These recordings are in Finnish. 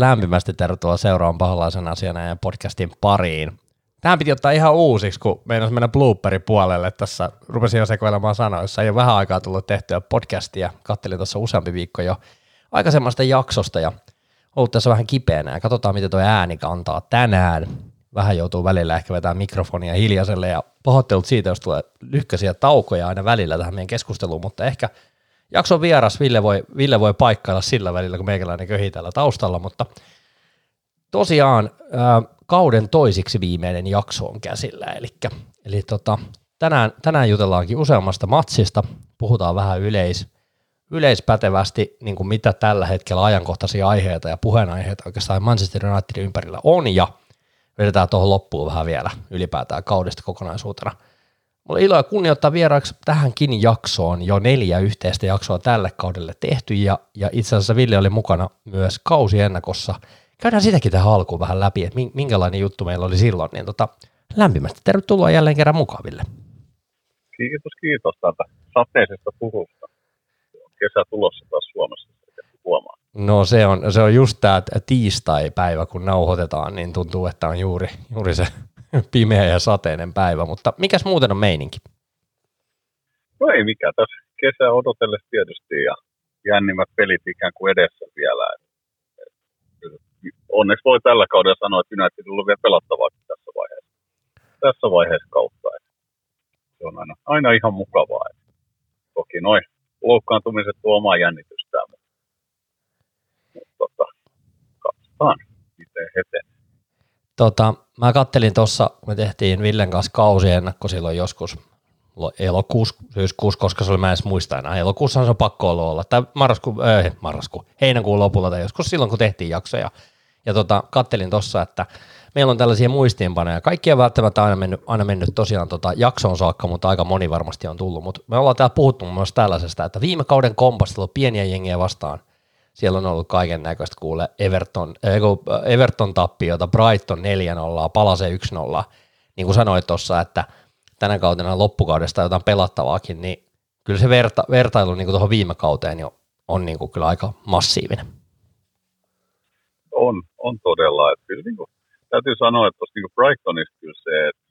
lämpimästi tervetuloa seuraavan paholaisen asiana ja podcastin pariin. Tähän piti ottaa ihan uusiksi, kun meinas mennä blooperin puolelle. Tässä rupesin jo sekoilemaan sanoissa. Ei ole vähän aikaa tullut tehtyä podcastia. Kattelin tuossa useampi viikko jo aikaisemmasta jaksosta ja ollut tässä vähän kipeänä. Ja katsotaan, miten tuo ääni kantaa tänään. Vähän joutuu välillä ehkä vetämään mikrofonia hiljaiselle ja pahoittelut siitä, jos tulee lyhkäisiä taukoja aina välillä tähän meidän keskusteluun, mutta ehkä – jakson vieras Ville voi, Ville voi paikkailla sillä välillä, kun meikäläinen köhii täällä taustalla, mutta tosiaan ää, kauden toisiksi viimeinen jakso on käsillä, eli, eli tota, tänään, tänään jutellaankin useammasta matsista, puhutaan vähän yleis, yleispätevästi, niin kuin mitä tällä hetkellä ajankohtaisia aiheita ja puheenaiheita oikeastaan Manchester Unitedin ympärillä on, ja vedetään tuohon loppuun vähän vielä ylipäätään kaudesta kokonaisuutena – Mulla ilo ja kunniottaa vieraaksi tähänkin jaksoon jo neljä yhteistä jaksoa tälle kaudelle tehty ja, ja itse asiassa Ville oli mukana myös kausiennakossa. Käydään sitäkin tähän alkuun vähän läpi, että minkälainen juttu meillä oli silloin. Niin tota, lämpimästi tervetuloa jälleen kerran mukaan, Ville. Kiitos, kiitos täältä sateisesta puhusta. Kesä tulossa taas Suomessa, huomaa. No se on, se on just tämä tiistai-päivä, kun nauhoitetaan, niin tuntuu, että on juuri, juuri se pimeä ja sateinen päivä, mutta mikäs muuten on meininki? No ei mikään, tässä kesä odotellessa tietysti ja jännimmät pelit ikään kuin edessä vielä. Onneksi voi tällä kaudella sanoa, että United on vielä pelattavaa tässä vaiheessa, tässä vaiheessa kautta. Se on aina, aina ihan mukavaa. Toki noin loukkaantumiset tuo omaa jännitystään, mutta, mutta tota, katsotaan, miten etenee. Tota, mä kattelin tuossa, me tehtiin Villen kanssa kausiennakko silloin joskus elokuussa, syyskuussa, koska se oli mä en edes muista enää. Elokuussa se on pakko olla, tai marrasku, äh, marrasku, heinäkuun lopulla tai joskus silloin, kun tehtiin jaksoja. Ja tota, kattelin tuossa, että meillä on tällaisia muistiinpanoja. Kaikki ei välttämättä aina mennyt, aina mennyt tosiaan tota jaksoon saakka, mutta aika moni varmasti on tullut. Mutta me ollaan täällä puhuttu myös tällaisesta, että viime kauden kompastelu pieniä jengiä vastaan – siellä on ollut kaiken näköistä kuule Everton, äh, Everton tappiota, Brighton 4-0, Palase 1-0. Niin kuin sanoit tuossa, että tänä kautena loppukaudesta jotain pelattavaakin, niin kyllä se verta, vertailu niin tuohon viime kauteen jo on niin kuin kyllä aika massiivinen. On, on todella. Että kyllä niin kuin, täytyy sanoa, että niin Brightonissa kyllä se, että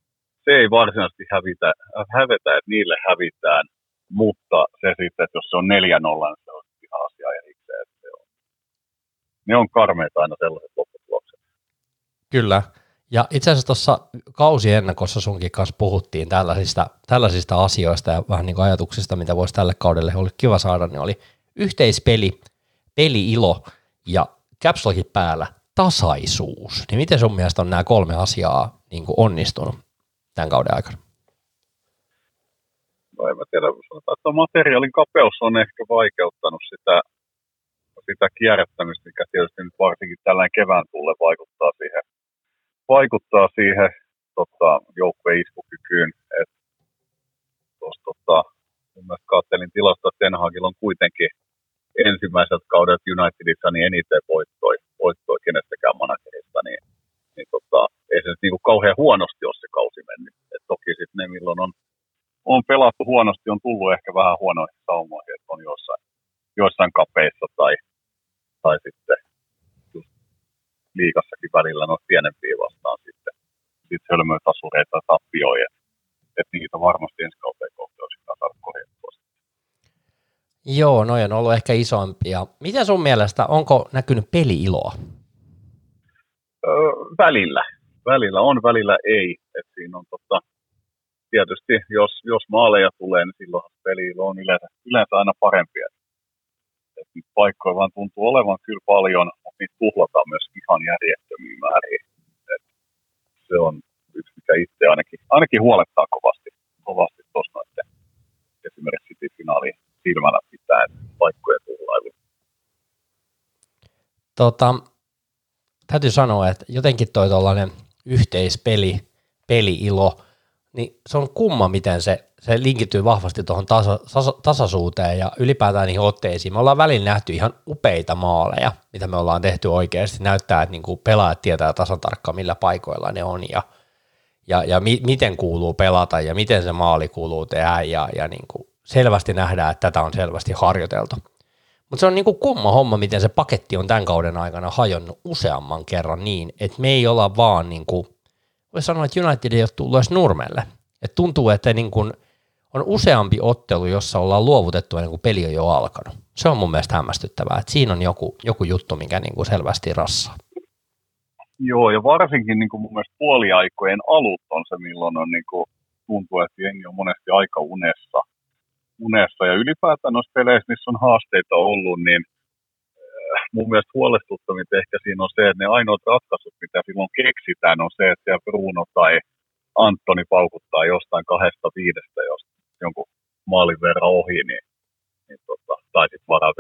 se ei varsinaisesti hävitä, hävetä, että niille hävitään, mutta se sitten, että jos se on 4-0, niin se on ihan asia erikseen ne on karmeita aina sellaiset lopputulokset. Kyllä. Ja itse asiassa tuossa kausiennakossa sunkin kanssa puhuttiin tällaisista, tällaisista asioista ja vähän niin kuin ajatuksista, mitä voisi tälle kaudelle oli kiva saada, niin oli yhteispeli, peli-ilo ja capslokin päällä tasaisuus. Niin miten sun mielestä on nämä kolme asiaa niin kuin onnistunut tämän kauden aikana? No en mä tiedä, sanotaan, että materiaalin kapeus on ehkä vaikeuttanut sitä sitä kierrättämistä, mikä tietysti nyt varsinkin tällainen kevään tulle vaikuttaa siihen, vaikuttaa siihen tota, joukkueen iskukykyyn. Et, tos, tota, mun mielestä kattelin tilasta, että Ten Hagilla on kuitenkin ensimmäiset kaudet Unitedissa niin eniten voittoi, voittoi kenestäkään managerista, niin, niin tota, ei se nyt niin kauhean huonosti ole se kausi mennyt. Et toki sitten ne, milloin on, on pelattu huonosti, on tullut ehkä vähän huonoihin saumoihin, että on jossain, joissain kapeissa tai, tai sitten liikassakin välillä noita pienempiä vastaan sitten, sitten hölmötasureita ja tappioja. Että niitä varmasti ensi kauteen kohti olisi korjattua. Joo, noin on ollut ehkä isompia. Mitä sun mielestä, onko näkynyt peli-iloa? Öö, välillä. Välillä on, välillä ei. Et siinä on tota, tietysti, jos, jos maaleja tulee, niin silloin peli on yleensä, yleensä aina parempi. Et paikkoja vaan tuntuu olevan kyllä paljon, mutta niitä tuhlataan myös ihan järjettömiin määriin. Et se on yksi, mikä itse ainakin, ainakin huolettaa kovasti, kovasti tuossa noiden esimerkiksi City-finaali silmällä pitää, paikkoja tuhlailu. Tota, täytyy sanoa, että jotenkin toi tuollainen yhteispeli, peli-ilo, niin se on kumma, miten se se linkittyy vahvasti tuohon tasa, tasa, tasaisuuteen ja ylipäätään niihin otteisiin. Me ollaan välillä nähty ihan upeita maaleja, mitä me ollaan tehty oikeasti. Näyttää, että niinku pelaajat tietää tasan tarkkaan, millä paikoilla ne on ja, ja, ja mi, miten kuuluu pelata ja miten se maali kuuluu tehdä ja, ja niinku selvästi nähdään, että tätä on selvästi harjoiteltu. Mutta se on niinku kumma homma, miten se paketti on tämän kauden aikana hajonnut useamman kerran niin, että me ei olla vaan niinku, voi sanoa, että United ei ole tullut edes nurmelle. Et tuntuu, että niinku on useampi ottelu, jossa ollaan luovutettu ennen kuin peli on jo alkanut. Se on mun mielestä hämmästyttävää, että siinä on joku, joku juttu, mikä niinku selvästi rassaa. Joo, ja varsinkin niin kuin mun mielestä puoliaikojen alut on se, milloin on niin kuin, tuntuu, että jengi on monesti aika unessa. unessa. Ja ylipäätään noissa peleissä, missä on haasteita ollut, niin mun mielestä huolestuttavinta ehkä siinä on se, että ne ainoat ratkaisut, mitä silloin keksitään, on se, että Bruno tai Antoni paukuttaa jostain kahdesta viidestä, jos jonkun maalin verran ohi, niin, niin tota, tai sitten varaa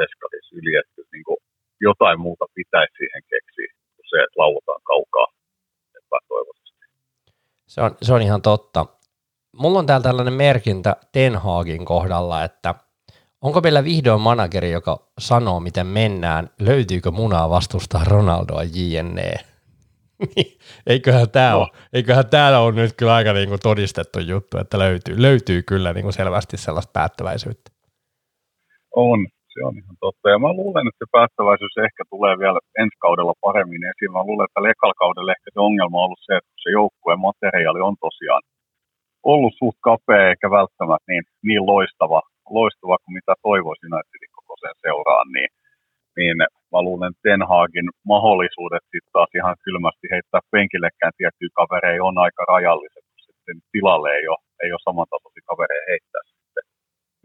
yli, että niin jotain muuta pitäisi siihen keksiä kuin se, että lauataan kaukaa epätoivoisesti. Se on, se on ihan totta. Mulla on täällä tällainen merkintä Ten Hagin kohdalla, että onko meillä vihdoin manageri, joka sanoo, miten mennään, löytyykö munaa vastustaa Ronaldoa JNE? eiköhän, tää no. ole, eiköhän täällä on nyt kyllä aika niinku todistettu juttu, että löytyy, löytyy kyllä niinku selvästi sellaista päättäväisyyttä. On, se on ihan totta. Ja mä luulen, että se päättäväisyys ehkä tulee vielä ensi kaudella paremmin esiin. Mä luulen, että ekalla kaudella ehkä se ongelma on ollut se, että se joukkueen materiaali on tosiaan ollut suht kapea eikä välttämättä niin, niin loistava, loistava kuin mitä toivoisin Unitedin koko sen seuraan, niin, niin mä luulen, Ten Hagin mahdollisuudet sitten taas ihan kylmästi heittää penkillekään tiettyjä kavereja on aika rajalliset, sitten tilalle ei ole, ei ole samantasoisia kavereja heittää sitten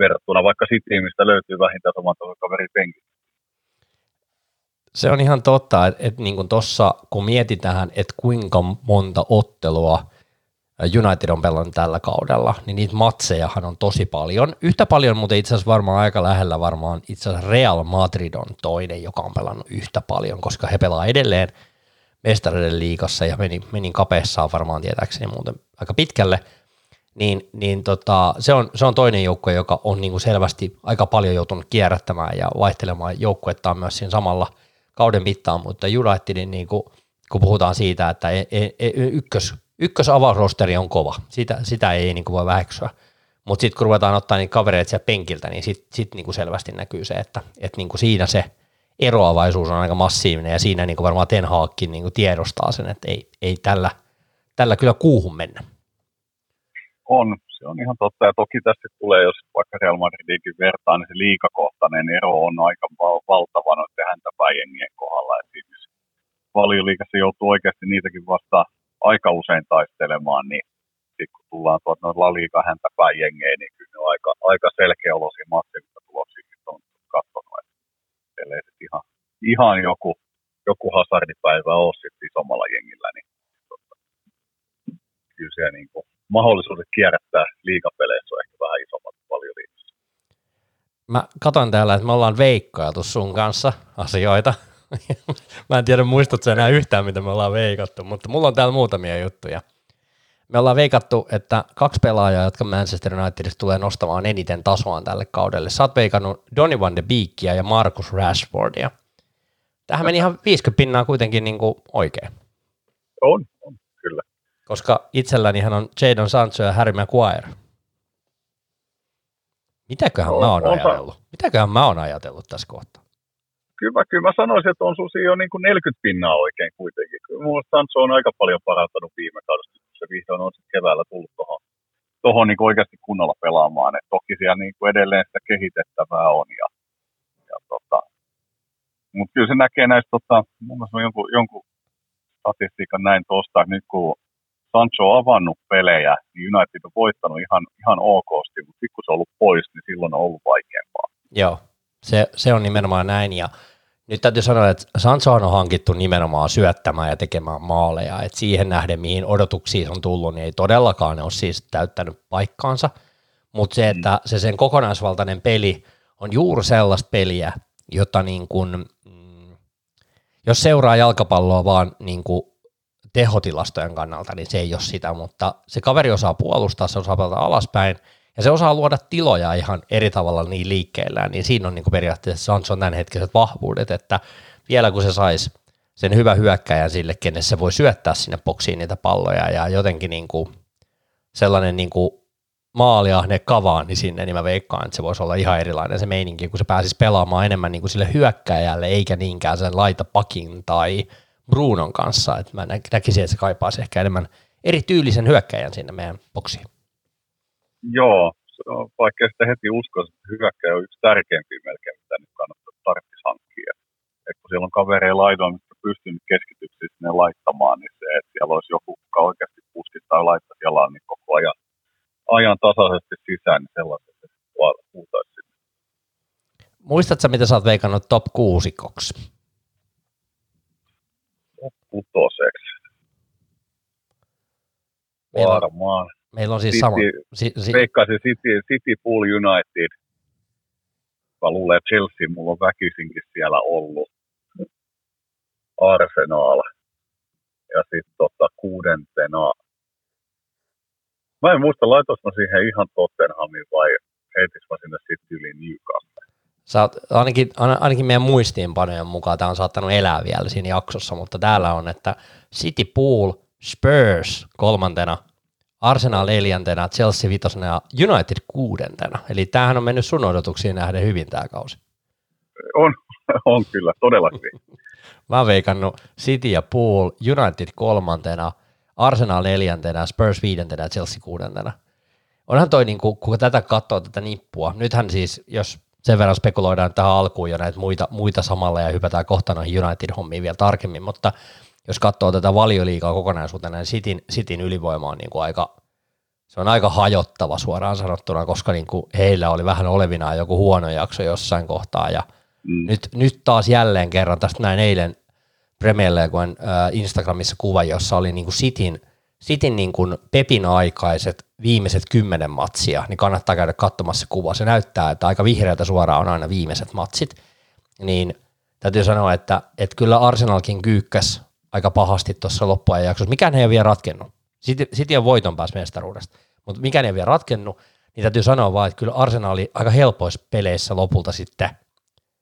verrattuna vaikka Cityin, mistä löytyy vähintään samantasoisia kavereja penkistä. Se on ihan totta, että, että niin tuossa kun mietitään, että kuinka monta ottelua – United on pelannut tällä kaudella, niin niitä matsejahan on tosi paljon. Yhtä paljon, mutta itse asiassa varmaan aika lähellä varmaan itse asiassa Real Madrid on toinen, joka on pelannut yhtä paljon, koska he pelaa edelleen mestareiden liigassa ja meni, meni kapeessaan varmaan tietääkseni muuten aika pitkälle, niin, niin tota, se, on, se on toinen joukko, joka on niin kuin selvästi aika paljon joutunut kierrättämään ja vaihtelemaan joukkuettaan myös siinä samalla kauden mittaan, mutta Unitedin niin kuin, kun puhutaan siitä, että e, e, e, ykkös ykkösavausrosteri on kova, sitä, sitä ei niin kuin voi väheksyä. Mutta sitten kun ruvetaan ottaa niitä kavereita sieltä penkiltä, niin sitten sit niin kuin selvästi näkyy se, että et niin kuin siinä se eroavaisuus on aika massiivinen ja siinä niin kuin varmaan Ten Hagkin niin kuin tiedostaa sen, että ei, ei tällä, tällä kyllä kuuhun mennä. On, se on ihan totta. Ja toki tässä tulee, jos vaikka Real Madridinkin vertaa, niin se liikakohtainen ero on aika valtava noiden häntäpäijengien kohdalla. Et valioliikassa joutuu oikeasti niitäkin vastaan aika usein taistelemaan, niin sitten kun tullaan tuolta noin laliika häntä päin jengeen, niin kyllä ne on aika, aika selkeä olosia massiivista tuloksia sitten on katsonut. Että sitten ihan, ihan joku, joku hasardipäivä ole sitten isommalla jengillä, niin totta, kyllä siellä niin kuin, mahdollisuudet kierrättää liikapeleissä on ehkä vähän isommat paljon liikassa. Mä katon täällä, että me ollaan veikkailtu sun kanssa asioita, Mä en tiedä, muistutko enää yhtään, mitä me ollaan veikattu, mutta mulla on täällä muutamia juttuja. Me ollaan veikattu, että kaksi pelaajaa, jotka Manchester Unitedista tulee nostamaan eniten tasoaan tälle kaudelle. Sä oot veikannut Donny van de Beekia ja Marcus Rashfordia. Tähän meni ihan 50 pinnaa kuitenkin niin kuin oikein. On, on, kyllä. Koska itselläni hän on Jadon Sancho ja Harry Maguire. Mitäköhän on, mä oon on, ajatellut? Mitäköhän mä oon ajatellut tässä kohtaa? Kyllä, kyllä mä sanoisin, että on susi jo niin kuin 40 pinnaa oikein kuitenkin. Kyllä mun Sancho on aika paljon parantanut viime kaudesta, kun se vihdoin on keväällä tullut tuohon tohon niin oikeasti kunnolla pelaamaan. Et toki siellä niin kuin edelleen sitä kehitettävää on. Ja, ja tota, mutta kyllä se näkee näistä, tota, mun mielestä on jonkun, jonkun statistiikan näin tuosta, nyt kun Sancho on avannut pelejä, niin United on voittanut ihan, ihan okosti, mutta kun se on ollut pois, niin silloin on ollut vaikeampaa. Joo, se, se on nimenomaan näin, ja nyt täytyy sanoa, että Sancho on hankittu nimenomaan syöttämään ja tekemään maaleja, että siihen nähden, mihin odotuksiin on tullut, niin ei todellakaan ne ole siis täyttänyt paikkaansa, mutta se, että se sen kokonaisvaltainen peli on juuri sellaista peliä, jota niin kuin, mm, jos seuraa jalkapalloa vaan niin kuin tehotilastojen kannalta, niin se ei ole sitä, mutta se kaveri osaa puolustaa, se osaa pelata alaspäin, ja se osaa luoda tiloja ihan eri tavalla niin liikkeellään, niin siinä on niin kuin periaatteessa Sanson tämänhetkiset vahvuudet, että vielä kun se saisi sen hyvä hyökkäjän sille, kenen se voi syöttää sinne boksiin niitä palloja ja jotenkin niin kuin sellainen niin kuin maaliahne kavaani sinne, niin mä veikkaan, että se voisi olla ihan erilainen se meininki, kun se pääsisi pelaamaan enemmän niin kuin sille hyökkäjälle, eikä niinkään sen laita pakin tai Brunon kanssa. Et mä näkisin, että se kaipaisi ehkä enemmän erityylisen hyökkäjän sinne meidän boksiin. Joo, se on vaikea sitä heti uskoa, että hyökkäjä on yksi tärkeimpiä melkein, mitä nyt kannattaa tarvitsisi hankkia. Et kun siellä on kavereja laidoilla, mitkä pystyy nyt keskityksiä sinne laittamaan, niin se, että siellä olisi joku, joka oikeasti puskittaa tai laittaisi jalan niin koko ajan, ajan tasaisesti sisään, niin sellaiset, että huutaisi sinne. Muistatko, mitä sä oot veikannut top kuusikoksi? Top kutoseksi. Varmaan. Meillä on siis City, sama. Si, si, veikkaisin City, City Pool United. Mä luulen, että Chelsea mulla on väkisinkin siellä ollut. Arsenal. Ja sitten tota, kuudentena. Mä en muista, laitois mä siihen ihan Tottenhamin vai heitis mä sinne sitten yli Newcastle. Sä oot, ainakin, ainakin meidän muistiinpanojen mukaan tämä on saattanut elää vielä siinä jaksossa, mutta täällä on, että City Pool, Spurs kolmantena, Arsenal neljäntenä, Chelsea vitosena ja United kuudentena. Eli tämähän on mennyt sun odotuksiin nähden hyvin tämä kausi. On, on kyllä, todella hyvin. Mä oon veikannut City ja Pool, United kolmantena, Arsenal neljäntenä, Spurs viidentenä ja Chelsea kuudentena. Onhan toi, niin kun, kun tätä katsoo tätä nippua, nythän siis, jos sen verran spekuloidaan tähän alkuun jo näitä muita, muita samalla ja hypätään kohta noihin United-hommiin vielä tarkemmin, mutta jos katsoo tätä valioliikaa kokonaisuutena, niin Sitin, Sitin ylivoima on niin kuin aika, se on aika hajottava suoraan sanottuna, koska niin kuin heillä oli vähän olevinaan joku huono jakso jossain kohtaa ja mm. nyt, nyt taas jälleen kerran, tästä näin eilen Premier Leagueen äh, Instagramissa kuva, jossa oli niin kuin Sitin, Sitin niin kuin Pepin aikaiset viimeiset kymmenen matsia, niin kannattaa käydä katsomassa kuva. Se näyttää, että aika vihreältä suoraan on aina viimeiset matsit. Niin täytyy sanoa, että, että kyllä Arsenalkin kyykkäs aika pahasti tuossa loppuajan jaksossa. Mikään ei ole vielä ratkennut. City on voiton päässä mestaruudesta, mutta mikään ei ole vielä ratkennut, niin täytyy sanoa vaan, että kyllä Arsenali aika helpoissa peleissä lopulta sitten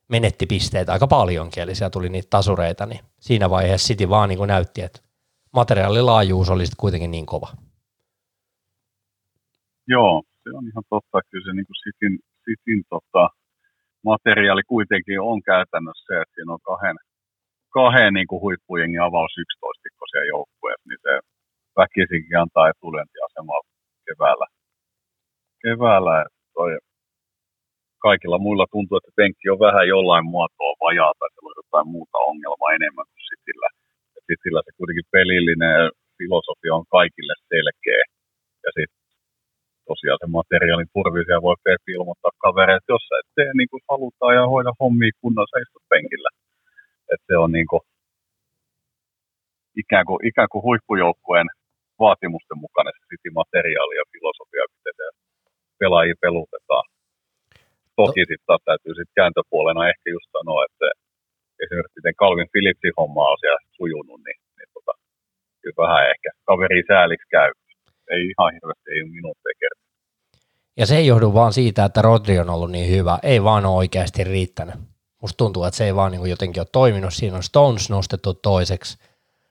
menetti pisteitä aika paljonkin, eli siellä tuli niitä tasureita, niin siinä vaiheessa City vaan niin kuin näytti, että materiaalilaajuus oli sitten kuitenkin niin kova. Joo, se on ihan totta. Kyllä se niin kuin Cityn, Cityn tota, materiaali kuitenkin on käytännössä se, että siinä on kahden, kahden niin kuin huippujengin avaus 11 siellä joukkueessa, niin se väkisinkin antaa etulyöntiasemaa keväällä. keväällä toi, kaikilla muilla tuntuu, että penkki on vähän jollain muotoa vajaa tai siellä on jotain muuta ongelmaa enemmän kuin sitillä. Et sitillä se kuitenkin pelillinen filosofia on kaikille selkeä. Ja sitten tosiaan se materiaalin turvi siellä voi Pepi ilmoittaa kavereille, että jos sä et tee niin kuin halutaan ja hoida hommia kunnossa, istut penkillä. Että se on niin kuin, ikään, kuin, ikään kuin huippujoukkueen vaatimusten mukainen se City materiaali ja filosofia, miten se pelaajia pelutetaan. Toki no. sitten täytyy sitten kääntöpuolena ehkä just sanoa, että esimerkiksi miten Calvin Phillipsin homma on siellä sujunut, niin, niin tota, kyllä vähän ehkä kaveri sääliksi käy. Ei ihan hirveästi, ei minuutteja kertaa. Ja se ei johdu vaan siitä, että Rodri on ollut niin hyvä, ei vaan ole oikeasti riittänyt. Musta tuntuu, että se ei vaan niin jotenkin ole toiminut. Siinä on Stones nostettu toiseksi.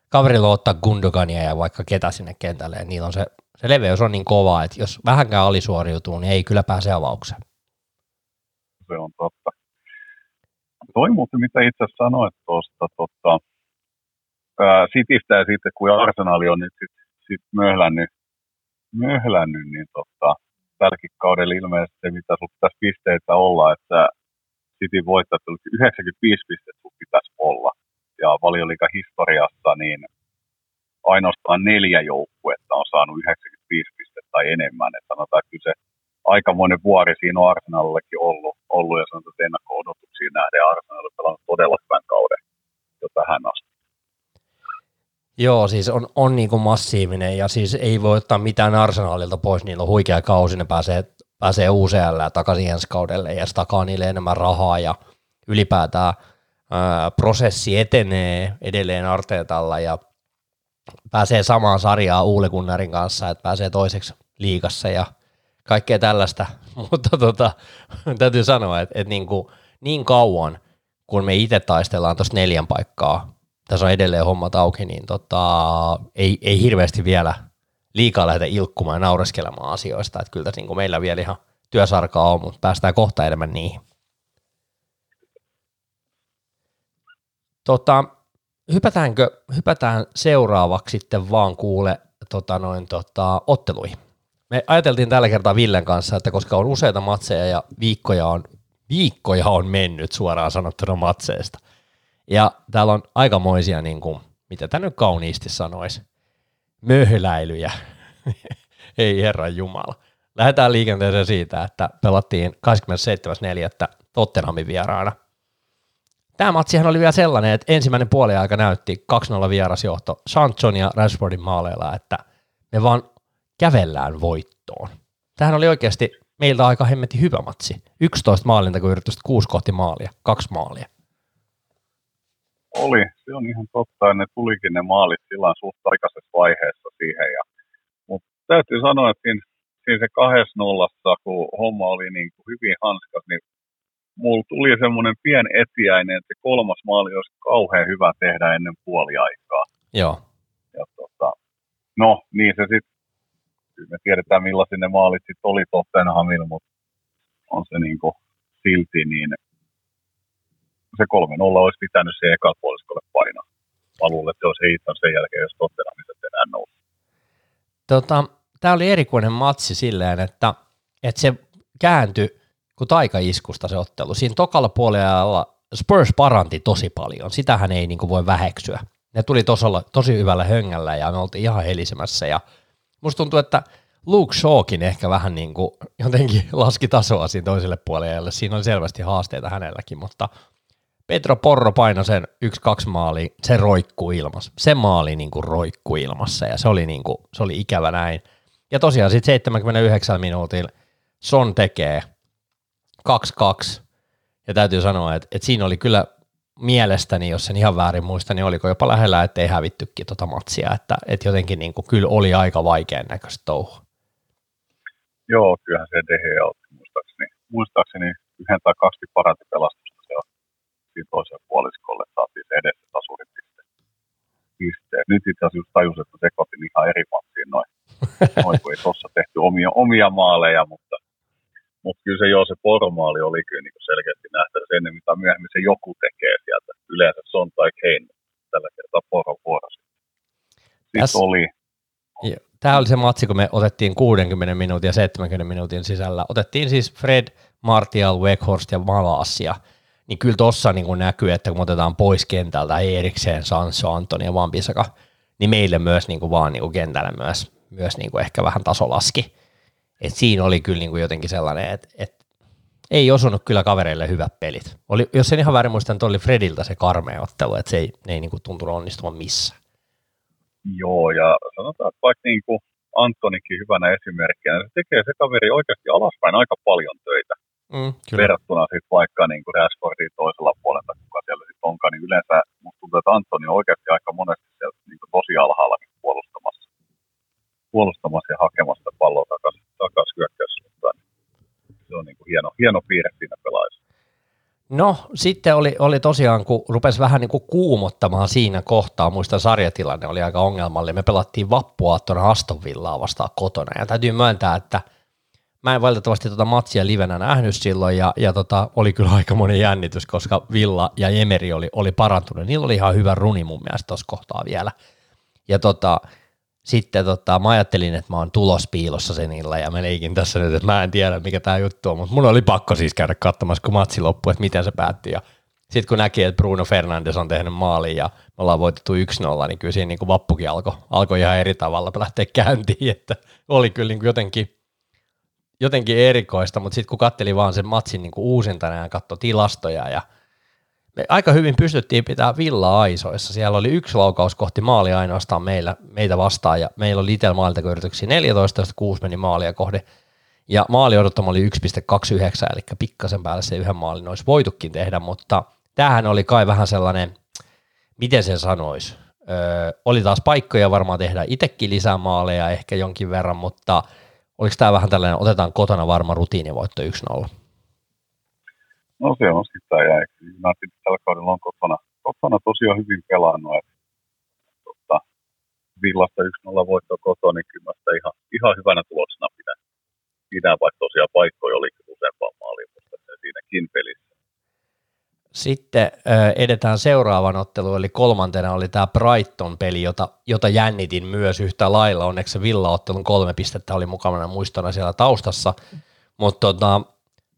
Kaverilla ottaa Gundogania ja vaikka ketä sinne kentälle. Ja niillä on se, se leveys on niin kova, että jos vähänkään alisuoriutuu, niin ei kyllä pääse avaukseen. Se on totta. Toi muuten, mitä itse sanoit tuosta tota, Citystä ja sitten kun Arsenali on nyt sit, sit möhlännyt, möhlännyt, niin tota, tälläkin kaudella ilmeisesti se, mitä sinulla pitäisi pisteitä olla, että City voittaa, että 95 pistettä sinulla pitäisi olla. Ja valioliikan historiassa niin ainoastaan neljä joukkuetta on saanut 95 pistettä tai enemmän. Että sanotaan, että se aikamoinen vuori siinä on Arsenalillekin ollut, ollut ja sanotaan, että ennakko-odotuksiin nähden Arsenal on pelannut todella hyvän kauden jo tähän asti. Joo, siis on, on niin kuin massiivinen ja siis ei voi ottaa mitään arsenaalilta pois, niillä on huikea kausi, ne pääsee, pääsee UCL takaisin ensi kaudelle ja takaa niille enemmän rahaa ja ylipäätään ää, prosessi etenee edelleen Arteetalla ja pääsee samaan sarjaan Uule Gunnarin kanssa, että pääsee toiseksi liikassa ja kaikkea tällaista, mutta tota, täytyy sanoa, että, että niin, kuin, niin kauan kun me itse taistellaan tuosta neljän paikkaa tässä on edelleen hommat auki, niin tota, ei, ei hirveästi vielä liikaa lähdetä ilkkumaan ja naureskelemaan asioista, että kyllä tässä niin kuin meillä vielä ihan työsarkaa on, mutta päästään kohta enemmän niihin. Tota, hypätäänkö, hypätään seuraavaksi sitten vaan kuule tota noin, tota, otteluihin. Me ajateltiin tällä kertaa Villen kanssa, että koska on useita matseja ja viikkoja on, viikkoja on mennyt suoraan sanottuna matseista, ja täällä on aikamoisia, niin kuin, mitä tämä nyt kauniisti sanoisi, möhläilyjä. Ei herran jumala. Lähdetään liikenteeseen siitä, että pelattiin 27.4. Tottenhamin vieraana. Tämä matsihan oli vielä sellainen, että ensimmäinen puoliaika näytti 2-0 vierasjohto Sanchon ja Rashfordin maaleilla, että me vaan kävellään voittoon. Tähän oli oikeasti meiltä aika hemmetti hyvä matsi. 11 maalinta, kun yritystä kuusi kohti maalia, kaksi maalia. Oli, se on ihan totta, ja ne tulikin ne maalit silloin suht aikaisessa vaiheessa siihen. Ja, mutta täytyy sanoa, että siinä, siinä se kahdessa nollassa, kun homma oli niin kuin hyvin hanskas, niin mulla tuli semmoinen pien etiäinen, että se kolmas maali olisi kauhean hyvä tehdä ennen puoliaikaa. Joo. Ja tota, no, niin se sitten, me tiedetään millaisia ne maalit sitten oli Tottenhamilla, mutta on se niin kuin silti niin se 3-0 olisi pitänyt se eka puoliskolle painaa. Mä luulen, että se olisi heittänyt sen jälkeen, jos Tottenhamissa enää nousi. Tota, tämä oli erikoinen matsi silleen, että, että se kääntyi kuin taikaiskusta se ottelu. Siinä tokalla puolella Spurs paranti tosi paljon. Sitähän ei niin kuin voi väheksyä. Ne tuli tosalla, tosi hyvällä höngällä ja me oltiin ihan helisemässä. Ja musta tuntuu, että Luke Shawkin ehkä vähän niin kuin jotenkin laski tasoa siinä toiselle puolelle. Siinä oli selvästi haasteita hänelläkin, mutta Petro Porro paino sen yksi kaksi maali, se roikkuu ilmassa. Se maali niin kuin roikkuu ilmassa ja se oli, niin kuin, se oli ikävä näin. Ja tosiaan sitten 79 minuutilla Son tekee 2-2. Ja täytyy sanoa, että, että siinä oli kyllä mielestäni, jos sen ihan väärin muista, niin oliko jopa lähellä, että ei hävittykin tota matsia, että, että jotenkin niin kuin, kyllä oli aika vaikean näköistä touhu. Joo, kyllähän se otti muistaakseni, muistaakseni yhden tai kaksi paranti pelastusta siinä toisella puoliskolle, saatiin se edessä tasurin piste. pisteet. Nyt itse asiassa tajusin, että sekoitin ihan eri matsiin noin, noin kun ei tuossa tehty omia, omia maaleja, mutta mutta kyllä se joo, se poromaali oli kyllä niin selkeästi nähtävissä ennen mitä myöhemmin se joku tekee sieltä. Yleensä Son tai Kane, tällä kertaa poron vuorosi. Sitten oli. Tämä oli se matsi, kun me otettiin 60 minuutin ja 70 minuutin sisällä. Otettiin siis Fred, Martial, Weghorst ja Malasia. Niin kyllä tuossa niin näkyy, että kun otetaan pois kentältä erikseen Sancho, Antoni ja Van Bissaka, niin meille myös niin kuin vaan niin kuin kentällä myös, myös niin kuin ehkä vähän taso laski et siinä oli kyllä niin kuin jotenkin sellainen, että et ei osunut kyllä kavereille hyvät pelit. Oli, jos en ihan väärin muista, että oli Frediltä se karmea ottelu, että se ei, ne ei niin kuin tuntunut onnistumaan missään. Joo, ja sanotaan, että vaikka niin kuin Antonikin hyvänä esimerkkinä, se tekee se kaveri oikeasti alaspäin aika paljon töitä. Mm, kyllä. Verrattuna sitten vaikka niin kuin Rashfordin toisella puolella, kuka siellä sitten onkaan, niin yleensä musta tuntuu, että Antoni on oikeasti aika monesti sieltä niin kuin tosi alhaalla puolustamassa, puolustamassa ja hakemassa palloa takaisin takaisin hyökkäyssuuntaan. Se on niin kuin hieno, hieno piirre siinä pelaajassa. No sitten oli, oli tosiaan, kun rupesi vähän niin kuin kuumottamaan siinä kohtaa, muista sarjatilanne oli aika ongelmallinen, me pelattiin vappuaattona Aston Villaa vastaan kotona, ja täytyy myöntää, että mä en valitettavasti tuota matsia livenä nähnyt silloin, ja, ja tota, oli kyllä aika moni jännitys, koska Villa ja Emeri oli, oli parantunut, niillä oli ihan hyvä runi mun mielestä tuossa kohtaa vielä, ja tota, sitten tota, mä ajattelin, että mä oon tulospiilossa senillä ja mä leikin tässä nyt, että mä en tiedä mikä tämä juttu on, mutta mun oli pakko siis käydä katsomassa, kun matsi loppui, että miten se päättyi. Ja sitten kun näki, että Bruno Fernandes on tehnyt maalin ja me ollaan voitettu 1-0, niin kyllä siinä niin kuin vappukin alkoi alko ihan eri tavalla lähteä käyntiin, että oli kyllä niin kuin jotenkin, jotenkin erikoista, mutta sitten kun katteli vaan sen matsin niin uusintana ja katsoi tilastoja ja – me aika hyvin pystyttiin pitää villa aisoissa. Siellä oli yksi laukaus kohti maali ainoastaan meillä, meitä vastaan, ja meillä oli itsellä maalintayrityksiä 14, josta 6 meni maalia kohde. Ja maali odottama oli 1,29, eli pikkasen päälle se yhden maalin olisi voitukin tehdä, mutta tämähän oli kai vähän sellainen, miten sen sanoisi, öö, oli taas paikkoja varmaan tehdä itsekin lisää maaleja ehkä jonkin verran, mutta oliko tämä vähän tällainen, otetaan kotona varma rutiinivoitto 1-0? No se on sitä, ja United tällä kaudella on kotona, kotona tosiaan hyvin pelannut. Että, tota, Villasta 1-0 voitto kotoa, niin kyllä sitä ihan, ihan hyvänä tuloksena pidän. Pidän, vaikka tosiaan paikkoja oli useampaan maaliin, mutta siinäkin pelissä. Sitten edetään seuraavan otteluun, eli kolmantena oli tämä Brighton-peli, jota, jota jännitin myös yhtä lailla. Onneksi se Villa-ottelun kolme pistettä oli mukana muistona siellä taustassa. Mutta tota,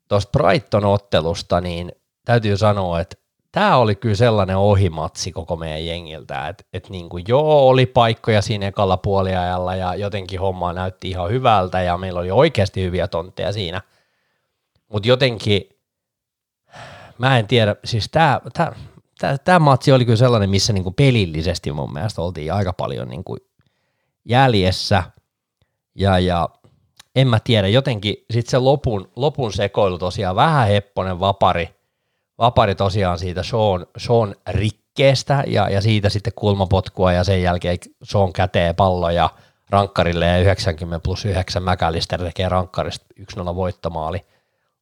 tuosta Brighton-ottelusta, niin täytyy sanoa, että tämä oli kyllä sellainen ohimatsi koko meidän jengiltä, että et niin kuin joo, oli paikkoja siinä ekalla puoliajalla ja jotenkin homma näytti ihan hyvältä ja meillä oli oikeasti hyviä tontteja siinä, mutta jotenkin, mä en tiedä, siis tämä tää, tää, tää matsi oli kyllä sellainen, missä niin kuin pelillisesti mun mielestä oltiin aika paljon niin kuin jäljessä ja, ja en mä tiedä, jotenkin sitten se lopun, lopun sekoilu tosiaan vähän hepponen vapari, vapari tosiaan siitä Sean, Sean rikkeestä ja, ja siitä sitten kulmapotkua ja sen jälkeen Sean kätee pallo ja rankkarille ja 90 plus 9 Mäkälister tekee rankkarista 1-0 voittomaali.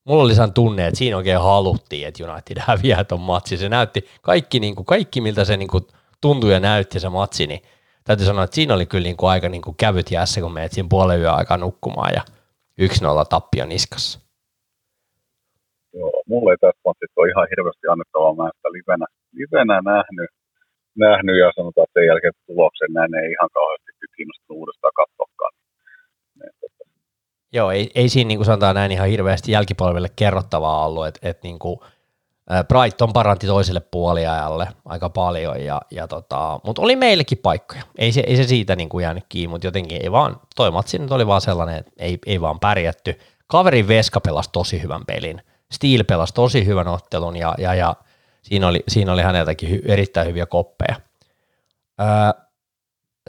Mulla oli sen tunne, että siinä oikein haluttiin, että United häviää ton matsi. Se näytti kaikki, niin kuin, kaikki miltä se niin kuin, tuntui ja näytti se matsi, niin täytyy sanoa, että siinä oli kyllä niin kuin aika niin kuin kävyt jäässä, kun menet siinä puolen yön aikaa nukkumaan ja 1-0 tappio niskassa. Joo, mulla ei tässä matsissa ole ihan hirveästi annettavaa. Mä sitä livenä, livenä nähnyt, nähnyt ja sanotaan, että sen jälkeen tuloksen näin ei ihan kauheasti kiinnostunut uudestaan katsoakaan. Joo, ei, ei siinä niin kuin sanotaan näin ihan hirveästi jälkipolville kerrottavaa ollut, että et niin kuin, Brighton paranti toiselle puoliajalle aika paljon, ja, ja tota, mutta oli meillekin paikkoja. Ei se, ei se siitä niin kuin jäänyt kiinni, mutta jotenkin ei vaan, toi matsi nyt oli vaan sellainen, että ei, ei vaan pärjätty. Kaverin Veska pelasi tosi hyvän pelin. Steel pelasi tosi hyvän ottelun, ja, ja, ja siinä, oli, siinä oli häneltäkin hy, erittäin hyviä koppeja. Öö,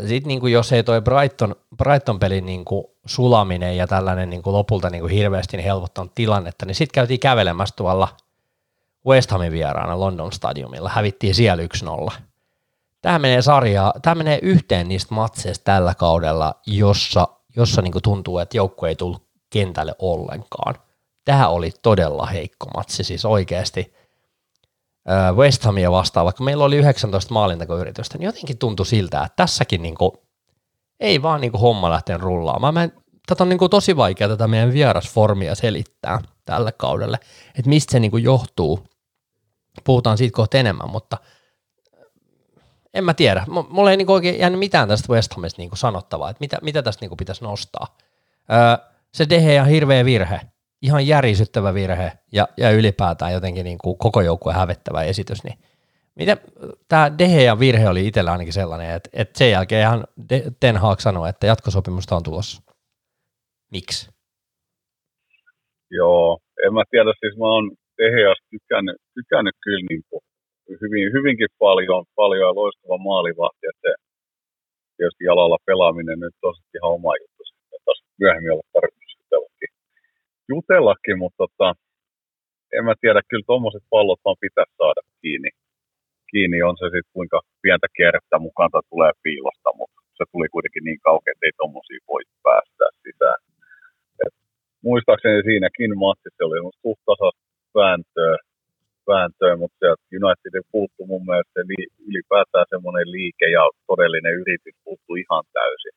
sitten niin kuin jos ei toi Brighton, Brighton-pelin niin kuin sulaminen ja tällainen niin kuin lopulta niin kuin hirveästi helpottanut tilannetta, niin sitten käytiin kävelemässä tuolla – West Hamin vieraana London Stadiumilla, hävittiin siellä 1-0. Tämä menee sarjaa, tämä menee yhteen niistä matseista tällä kaudella, jossa, jossa niin tuntuu, että joukkue ei tullut kentälle ollenkaan. Tämä oli todella heikko matsi, siis oikeasti. West Hamia vastaan, vaikka meillä oli 19 maalintakoyritystä, niin jotenkin tuntui siltä, että tässäkin niin kuin, ei vaan niin kuin homma lähteä rullaamaan. Mä en, tätä on niin kuin tosi vaikea tätä meidän vierasformia selittää tällä kaudelle, että mistä se niin kuin johtuu, puhutaan siitä kohta enemmän, mutta en mä tiedä. Mulla ei niinku oikein jäänyt mitään tästä West Hamista niinku sanottavaa, että mitä, mitä tästä niinku pitäisi nostaa. Öö, se Dehe on hirveä virhe, ihan järisyttävä virhe ja, ja ylipäätään jotenkin niinku koko joukkueen hävettävä esitys, niin Miten tämä ja virhe oli itsellä ainakin sellainen, että, että sen jälkeen ihan Ten Hag sanoi, että jatkosopimusta on tulossa. Miksi? Joo, en mä tiedä, siis mä oon Teheas tykännyt, tykännyt kyllä niin kuin hyvin, hyvinkin paljon, paljon ja loistava maalivahti, että se tietysti jalalla pelaaminen nyt on ihan oma juttu. Sitten taas myöhemmin olla jutellakin mutta tota, en mä tiedä, kyllä tuommoiset pallot vaan pitäisi saada kiinni. Kiinni on se sitten kuinka pientä kierrettä mukaan tulee piilosta, mutta se tuli kuitenkin niin kauhean, että ei tuommoisia voi päästää sisään. Et muistaakseni siinäkin matsissa oli suht tasasta vääntöä, vääntöä mutta Unitedin puuttu mun mielestä li, ylipäätään semmoinen liike ja todellinen yritys puuttu ihan täysin.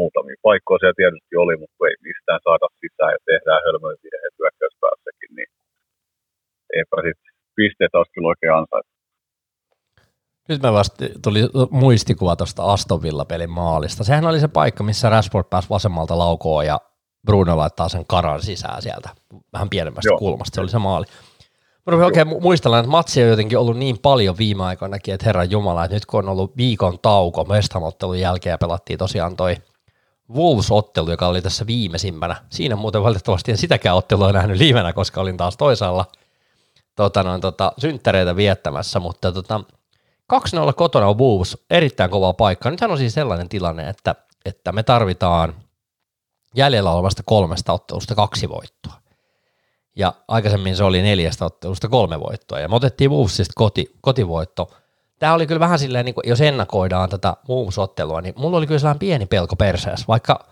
Muutamia paikkoja siellä tietysti oli, mutta ei mistään saada sisään ja tehdään hölmöjä virheitä hyökkäyspäässäkin, niin eipä sitten pisteet olisi kyllä oikein ansaita. Nyt me vasta tuli muistikuva tuosta Aston Villa-pelin maalista. Sehän oli se paikka, missä Rashford pääsi vasemmalta laukoon ja Bruno laittaa sen karan sisään sieltä vähän pienemmästä Joo. kulmasta, se oli se maali. Mä rupean oikein muistella, että matsi on jotenkin ollut niin paljon viime aikoinakin, että herran jumala, että nyt kun on ollut viikon tauko West jälkeen ja pelattiin tosiaan toi Wolves-ottelu, joka oli tässä viimeisimpänä. Siinä muuten valitettavasti en sitäkään ottelua nähnyt liivenä, koska olin taas toisaalla tota, noin, tota, synttäreitä viettämässä, mutta tota, 2-0 kotona on Wolves, erittäin kova paikka. Nythän on siis sellainen tilanne, että, että me tarvitaan – jäljellä olevasta kolmesta ottelusta kaksi voittoa. Ja aikaisemmin se oli neljästä ottelusta kolme voittoa. Ja me otettiin Wolvesista koti, kotivoitto. Tämä oli kyllä vähän silleen, niin kuin, jos ennakoidaan tätä Wolves-ottelua, niin mulla oli kyllä sellainen pieni pelko perseessä, vaikka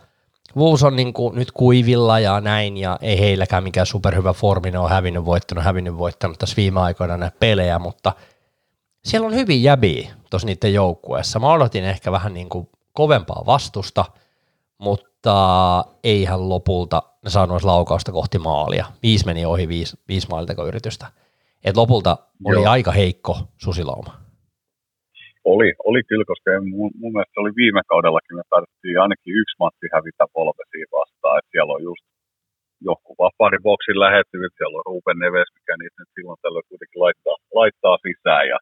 Wolves on niin kuin nyt kuivilla ja näin, ja ei heilläkään mikään superhyvä formi, ne on hävinnyt voittanut, hävinnyt voittanut tässä viime aikoina näitä pelejä, mutta siellä on hyvin jäbiä tuossa niiden joukkueessa. Mä odotin ehkä vähän niin kuin kovempaa vastusta, mutta ei hän lopulta ne saanut laukausta kohti maalia. Viisi meni ohi viisi, viisi maalitekoyritystä. Et lopulta oli Joo. aika heikko susilauma. Oli, oli kyllä, koska mun, mun mielestä oli viime kaudellakin, me tarvittiin ainakin yksi matsi hävitä polvesiin vastaan, että siellä on just joku vapaari boksin lähettyvät, siellä on Ruben Neves, mikä niitä nyt silloin tällöin kuitenkin laittaa, laittaa sisään. Ja,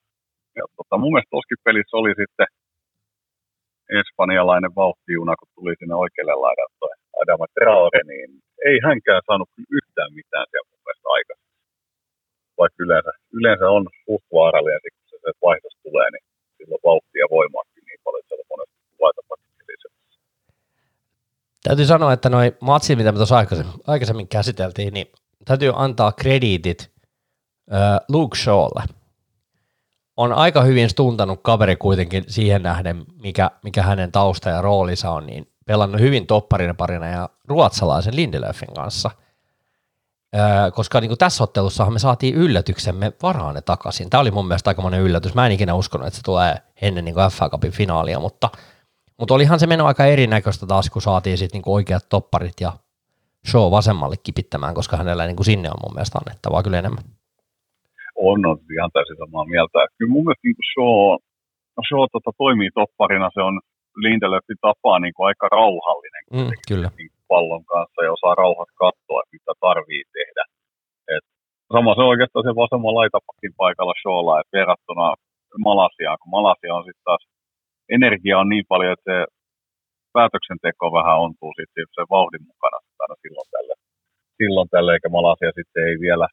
ja tota, mun mielestä tossakin pelissä oli sitten espanjalainen vauhtijuna, kun tuli sinne oikealle laidalle Adama Traore, niin ei hänkään saanut yhtään mitään siellä mun mielestä aikaisemmin. Vaikka yleensä, yleensä on suht vaarallinen, kun se, se vaihdos tulee, niin silloin vauhtia voimaakin niin paljon, että siellä monesti Täytyy sanoa, että noin matsit, mitä me tuossa aikaisemmin, aikaisemmin käsiteltiin, niin täytyy antaa krediitit äh, Luke Shawlle. On aika hyvin stuntanut kaveri kuitenkin siihen nähden, mikä, mikä hänen tausta ja roolinsa on, niin pelannut hyvin topparina parina ja ruotsalaisen Lindelöfin kanssa. Koska niin kuin tässä ottelussahan me saatiin yllätyksemme varaane takaisin. Tämä oli mun mielestä aika monen yllätys. Mä en ikinä uskonut, että se tulee ennen niin FA Cupin finaalia, mutta – mutta olihan se meno aika erinäköistä taas, kun saatiin sitten niinku oikeat topparit ja show vasemmalle kipittämään, koska hänellä niinku sinne on mun mielestä annettavaa kyllä enemmän. On, on ihan täysin samaa mieltä. Kyllä mun mielestä niinku show, no show tota, toimii topparina, se on Lindelöfin tapaa niinku aika rauhallinen mm, kyllä. Niinku pallon kanssa ja osaa rauhat katsoa, että mitä tarvii sama se oikeastaan se vasemman laitapakin paikalla showlla, että verrattuna Malasiaan, kun Malasia on sitten taas energia on niin paljon, että se päätöksenteko vähän ontuu sitten sen vauhdin mukana aina silloin tälle. Silloin tälle, eikä Malasia sitten ei vielä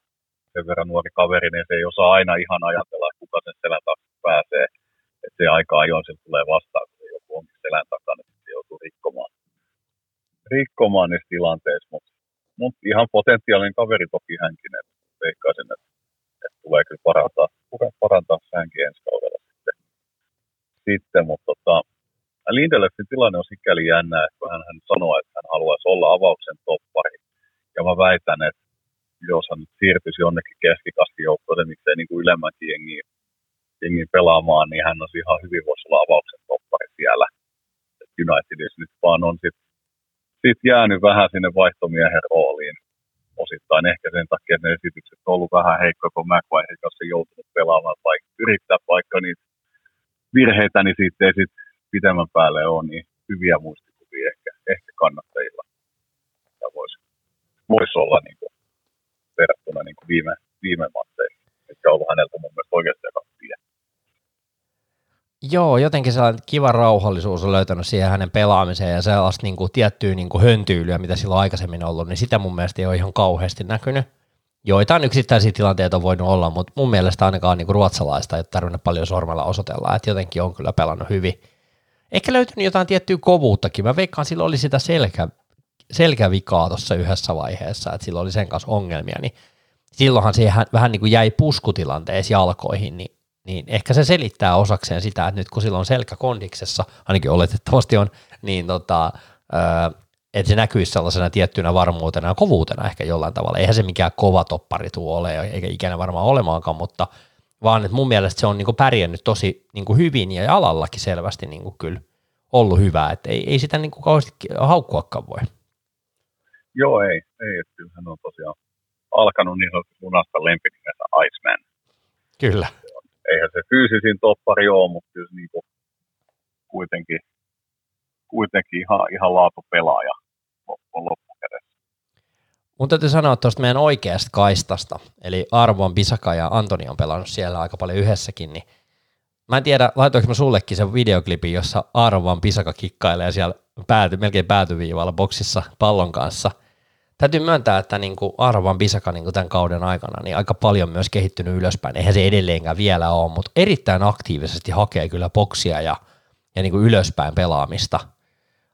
sen verran nuori kaveri, niin se ei osaa aina ihan ajatella, että kuka sen selän taakse pääsee. Että se aika ajoin sen tulee vastaan, kun joku onkin selän takana, niin se joutuu rikkomaan, rikkomaan niissä tilanteissa. Mutta mut ihan potentiaalinen kaveri toki hänkin, että veikkaisin, että, että tulee kyllä parantaa, parantaa hänkin ensi kaudella sitten, mutta tota, Lindelöfin tilanne on sikäli jännä, että hän, hän sanoo, että hän haluaisi olla avauksen toppari. Ja mä väitän, että jos hän nyt siirtyisi jonnekin keskikaskijoukkoon, miksei niin kuin ylemmänkin jengiin, jengiin pelaamaan, niin hän on ihan hyvin voisi olla avauksen toppari siellä. Unitedissa nyt vaan on sitten sit jäänyt vähän sinne vaihtomiehen rooliin osittain ehkä sen takia, että ne esitykset on ollut vähän heikkoja, kun McWire kanssa joutunut pelaamaan tai yrittää vaikka niitä virheitä, niin siitä ei sitten pitemmän päälle ole niin hyviä muistikuvia ehkä, ehkä kannattajilla. Ja voisi, voisi olla niin kuin, verrattuna niin kuin viime, viime matseihin, mitkä on ollut häneltä mun mielestä oikeasti. Joo, jotenkin sellainen kiva rauhallisuus on löytänyt siihen hänen pelaamiseen ja sellaista niin kuin, tiettyä niin kuin höntyylyä, mitä sillä on aikaisemmin ollut, niin sitä mun mielestä ei ole ihan kauheasti näkynyt joitain yksittäisiä tilanteita on voinut olla, mutta mun mielestä ainakaan niin ruotsalaista ei tarvinnut paljon sormella osoitella, että jotenkin on kyllä pelannut hyvin. Ehkä löytynyt jotain tiettyä kovuuttakin. Mä veikkaan, sillä oli sitä selkä, selkävikaa tuossa yhdessä vaiheessa, että sillä oli sen kanssa ongelmia, niin silloinhan se vähän niin kuin jäi puskutilanteessa jalkoihin, niin, niin ehkä se selittää osakseen sitä, että nyt kun sillä on selkä kondiksessa, ainakin oletettavasti on, niin tota, öö, että se näkyisi sellaisena tiettynä varmuutena ja kovuutena ehkä jollain tavalla. Eihän se mikään kova toppari tuu ole, eikä ikinä varmaan olemaankaan, mutta vaan että mun mielestä se on niinku pärjännyt tosi niinku hyvin ja alallakin selvästi niinku kyllä ollut hyvä, että ei, ei sitä niinku kauheasti haukkuakaan voi. Joo, ei, ei että kyllä hän on tosiaan alkanut niin sanotusti lunasta lempinimensä Iceman. Kyllä. Eihän se fyysisin toppari ole, mutta kyllä niinku kuitenkin, kuitenkin ihan, ihan laatu pelaaja on loppukädessä. Mun täytyy sanoa tuosta meidän oikeasta kaistasta, eli Arvon, Bisaka ja Antoni on pelannut siellä aika paljon yhdessäkin, niin mä en tiedä, laitoinko mä sullekin sen videoklipin, jossa Arvon Pisaka kikkailee siellä pääty, melkein päätyviivalla boksissa pallon kanssa. Täytyy myöntää, että niin kuin Arvan Bisaka niin kuin tämän kauden aikana niin aika paljon myös kehittynyt ylöspäin. Eihän se edelleenkään vielä ole, mutta erittäin aktiivisesti hakee kyllä boksia ja, ja niin kuin ylöspäin pelaamista –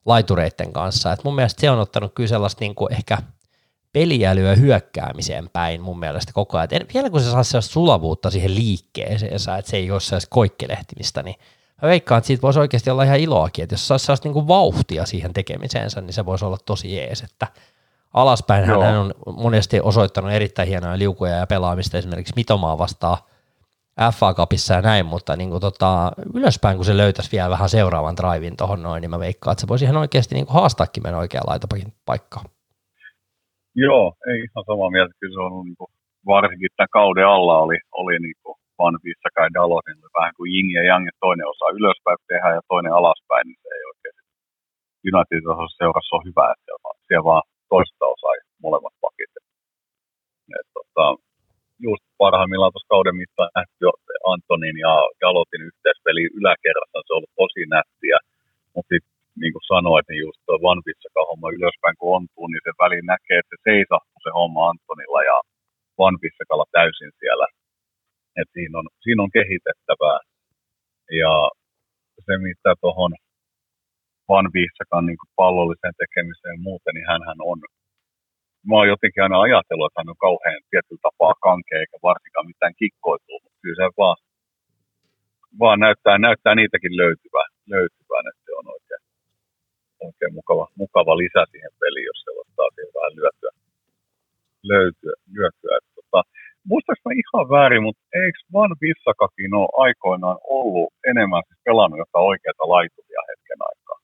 laitureiden kanssa. Et mun mielestä se on ottanut kyllä sellaista niin kuin ehkä peliälyä hyökkäämiseen päin mun mielestä koko ajan. Et vielä kun se saa sellaista sulavuutta siihen liikkeeseen, että se ei ole sellaista koikkelehtimistä, niin mä veikkaan, että siitä voisi oikeasti olla ihan iloakin, että jos saisi sellaista niin kuin vauhtia siihen tekemiseensä, niin se voisi olla tosi jees, että alaspäin hän on monesti osoittanut erittäin hienoja liukuja ja pelaamista esimerkiksi Mitomaa vastaan FA Cupissa ja näin, mutta niin kuin tota, ylöspäin, kun se löytäisi vielä vähän seuraavan drivin tuohon noin, niin mä veikkaan, että se voisi ihan oikeasti niin kuin haastaakin meidän oikea laitapakin paikkaa. Joo, ei ihan samaa mieltä. Kyllä se on niin kuin, varsinkin tämän kauden alla oli, oli niin kuin Van Vissaka ja Dalonin vähän kuin Jing ja Yang, toinen osa ylöspäin tehdä ja toinen alaspäin, niin se ei oikein United seurassa on hyvä, että siellä vaan, siellä vaan toista osaa molemmat pakit. Et, tota, just parhaimmillaan tuossa kauden mittaan nähty Antonin ja Jalotin yhteispeli yläkerrassa, se on ollut tosi nättiä, mutta sitten niin kuin sanoit, niin just tuo Van homma ylöspäin kun ontuu, niin se väliin näkee, että se seisahtuu se homma Antonilla ja Van Vissakalla täysin siellä. Et siinä, on, siinä on kehitettävää. Ja se, mitä tuohon Van Vissakan niin pallolliseen tekemiseen ja muuten, niin hän on mä oon jotenkin aina ajatellut, että hän on kauhean tietyllä tapaa kankea, eikä varsinkaan mitään kikkoitua, mutta kyllä se vaan, vaan näyttää, näyttää niitäkin löytyvän, löytyvän että se on oikein, oikein mukava, mukava lisä siihen peliin, jos se ottaa siihen vähän lyötyä, löytyä, lyötyä. Että, tota, muistaakseni ihan väärin, mutta eikö Van Vissakakin ole aikoinaan ollut enemmän siis pelannut jotain oikeita laituvia hetken aikaa,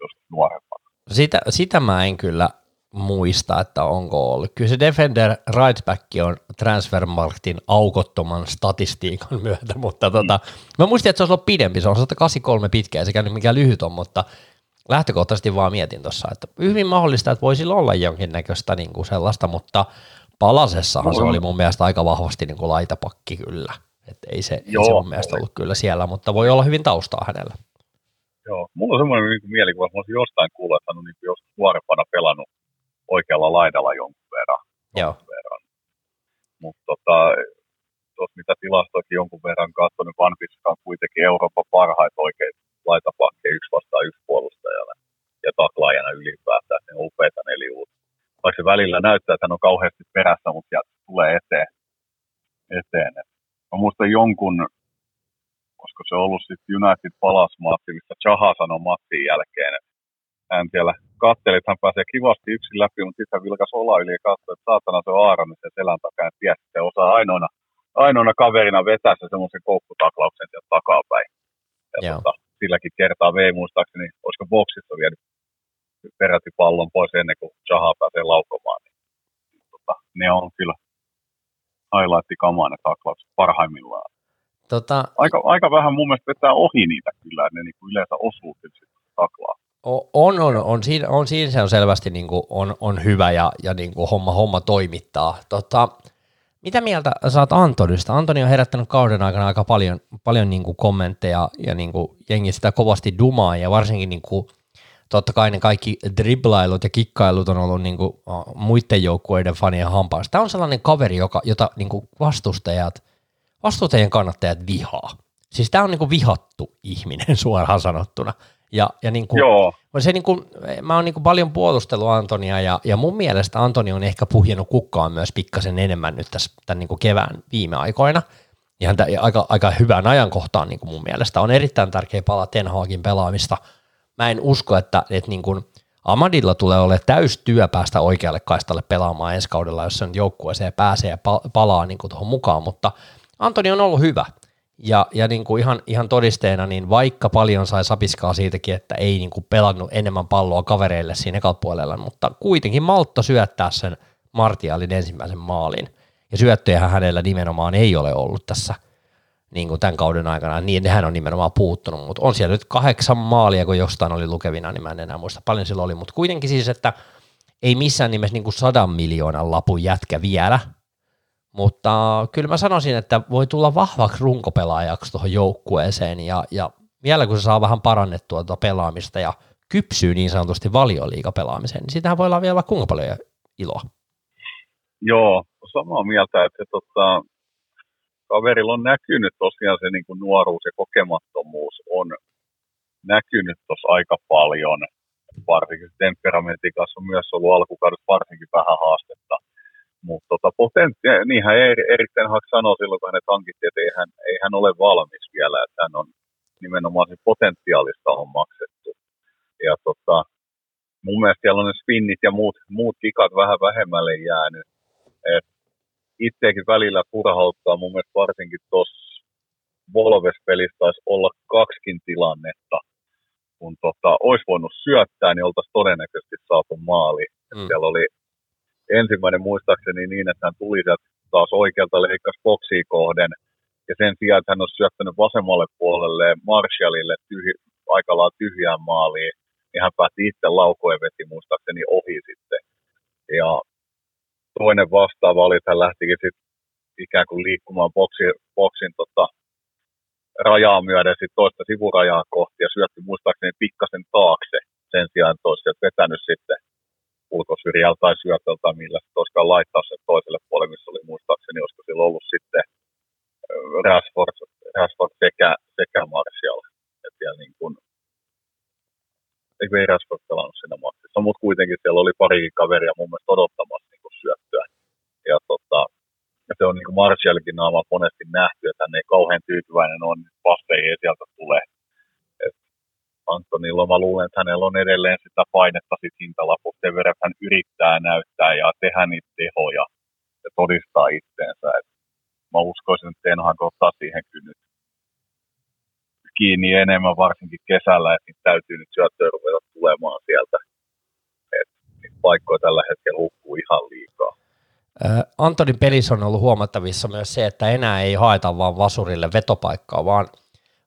jos nuorempana? Sitä, sitä mä en kyllä muista, että onko ollut. Kyllä se Defender right back on Transfermarktin aukottoman statistiikan myötä, mutta tota, mm. mä muistin, että se olisi ollut pidempi, se on 183 pitkä, ja se käynyt mikä lyhyt on, mutta lähtökohtaisesti vaan mietin tuossa, että hyvin mahdollista, että voisi olla jonkinnäköistä niin kuin sellaista, mutta palasessahan no, se oli mun mielestä aika vahvasti niin kuin laitapakki kyllä. Että ei se, ei se mun mielestä ollut kyllä siellä, mutta voi olla hyvin taustaa hänellä. Joo, mulla on semmoinen niin mielikuva, että mä olisin jostain kuullut, että hän on niin joskus nuorempana pelannut oikealla laidalla jonkun verran. Joo. verran. Mutta tota, tuossa mitä tilastoikin jonkun verran katsonut, niin Van on kuitenkin Euroopan parhaita oikeita laitapakkeja yksi vastaan yksi puolustajana ja taklaajana ylipäätään. Ne on upeita neliuut. Vaikka se välillä näyttää, että hän on kauheasti perässä, mutta sieltä tulee eteen. eteen. mä muistan jonkun, koska se ollut sitten United palas matsi, missä Chaha sanoi matsin jälkeen, että hän siellä katteli, että hän pääsee kivasti yksin läpi, mutta sitten hän vilkas olla yli ja katsoi, että saatana se on Aaronisen selän takaa, että tiesi, että osaa ainoana, ainoana kaverina vetää se semmoisen koukkutaklauksen sieltä takapäin. Ja tota, silläkin kertaa vei muistaakseni, olisiko boksissa vienyt peräti pallon pois ennen kuin Jaha pääsee laukomaan. Niin, tota, ne on kyllä highlight-kamaa ne taklaukset parhaimmillaan. Tota... Aika, aika vähän mun mielestä vetää ohi niitä kyllä, ne niin kuin yleensä osuu taklaa. On, on, on, siinä, on, siinä se on selvästi niin kuin on, on hyvä ja, ja niin kuin homma, homma toimittaa. Tota, mitä mieltä saat Antonista? Antoni on herättänyt kauden aikana aika paljon, paljon niin kuin kommentteja ja niin kuin jengi sitä kovasti dumaa ja varsinkin niin kuin, totta kai ne kaikki driblailut ja kikkailut on ollut niin kuin, muiden joukkueiden fanien hampaassa. Tämä on sellainen kaveri, joka, jota niin kuin vastustajat, vastustajien kannattajat vihaa. Siis tämä on niin kuin vihattu ihminen suoraan sanottuna. Ja, ja niin kuin, Joo. Se niin kuin, mä oon niin kuin paljon puolustellut Antonia ja, ja mun mielestä Antoni on ehkä puhjennut kukkaan myös pikkasen enemmän nyt tässä tämän niin kuin kevään viime aikoina. Ja häntä aika, aika hyvään ajankohtaan niin kuin mun mielestä. On erittäin tärkeä palaa Ten Hagin pelaamista. Mä en usko, että, että niin kuin Amadilla tulee olemaan täys työ päästä oikealle kaistalle pelaamaan ensi kaudella, jos se nyt joukkueeseen pääsee ja palaa niin tuohon mukaan, mutta Antoni on ollut hyvä. Ja, ja niin kuin ihan, ihan todisteena, niin vaikka paljon sai sapiskaa siitäkin, että ei niin kuin pelannut enemmän palloa kavereille siinä puolella, mutta kuitenkin maltto syöttää sen Martialin ensimmäisen maalin. Ja syöttöjähän hänellä nimenomaan ei ole ollut tässä niin kuin tämän kauden aikana, niin hän on nimenomaan puuttunut, mutta on siellä nyt kahdeksan maalia, kun jostain oli lukevina, niin mä en enää muista paljon sillä oli, mutta kuitenkin siis, että ei missään nimessä niin kuin sadan miljoonan lapun jätkä vielä, mutta kyllä mä sanoisin, että voi tulla vahvaksi runkopelaajaksi tuohon joukkueeseen ja, ja vielä kun se saa vähän parannettua tuota pelaamista ja kypsyy niin sanotusti valioliikapelaamiseen, niin siitähän voi olla vielä kuinka paljon iloa. Joo, samaa mieltä, että tota, kaverilla on näkynyt tosiaan se niin kuin nuoruus ja kokemattomuus on näkynyt tuossa aika paljon, varsinkin temperamentin kanssa on myös ollut alkukaudessa varsinkin vähän haastetta potentti, niinhän Eriksen Hak sanoi silloin, kun hänet hankittiin, että ei hän, ei hän ole valmis vielä, että hän on nimenomaan se potentiaalista on maksettu. Ja tota, mun mielestä siellä on ne spinnit ja muut, muut kikat vähän vähemmälle jäänyt. Et itseäkin välillä turhauttaa mun mielestä varsinkin tuossa Volves-pelissä taisi olla kaksikin tilannetta, kun tota, olisi voinut syöttää, niin oltaisiin todennäköisesti saatu maali. Mm. Siellä oli ensimmäinen muistaakseni niin, että hän tuli sieltä taas oikealta leikkasi boksiin kohden, ja sen sijaan, että hän olisi syöttänyt vasemmalle puolelle Marshallille tyhj, aika lailla tyhjään maaliin, niin hän päätti itse laukoon ja veti muistaakseni ohi sitten. Ja toinen vastaava oli, että hän lähtikin sitten ikään kuin liikkumaan boksin, boksin tota, rajaa myöden sit toista sivurajaa kohti ja syötti muistaakseni pikkasen taakse sen sijaan, että olisi vetänyt sitten ulkosyrjältä tai syötöltä, millä se laittaa sen toiselle puolelle, missä oli muistaakseni, olisiko sillä ollut sitten Rashford, Rashford sekä, sekä Martial. Et ja niin kuin, ei Rashford pelannut siinä maksissa, mutta kuitenkin siellä oli pari kaveria mun mielestä odottamassa niin syöttöä. Ja, tota, ja se on niin kuin Martialkin naama monesti nähty, että hän ei kauhean tyytyväinen on, niin ei sieltä tule. Antonilla mä luulen, että hänellä on edelleen sitä painetta sit hintalapusta sen verran, että hän yrittää näyttää ja tehdä niitä tehoja ja todistaa itseensä. Et mä uskoisin, että Ten Hag ottaa siihen kyllä nyt kiinni enemmän, varsinkin kesällä, että niitä täytyy nyt syöttöä ruveta tulemaan sieltä. Et paikkoja tällä hetkellä hukkuu ihan liikaa. Antonin pelissä on ollut huomattavissa myös se, että enää ei haeta vaan vasurille vetopaikkaa, vaan –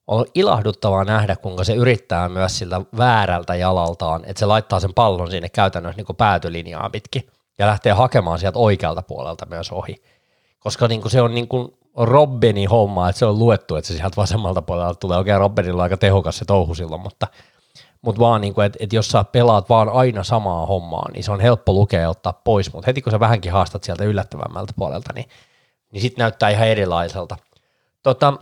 on ilahduttavaa nähdä, kuinka se yrittää myös siltä väärältä jalaltaan, että se laittaa sen pallon sinne käytännössä niin päätylinjaa pitkin ja lähtee hakemaan sieltä oikealta puolelta myös ohi. Koska niin kuin se on niin kuin Robbenin homma, että se on luettu, että se sieltä vasemmalta puolelta tulee. Okei, Robbenilla on aika tehokas se touhu silloin, mutta, mutta vaan niin kuin, että, että jos sä pelaat vaan aina samaa hommaa, niin se on helppo lukea ja ottaa pois, mutta heti kun sä vähänkin haastat sieltä yllättävämmältä puolelta, niin, niin sitten näyttää ihan erilaiselta. Tota,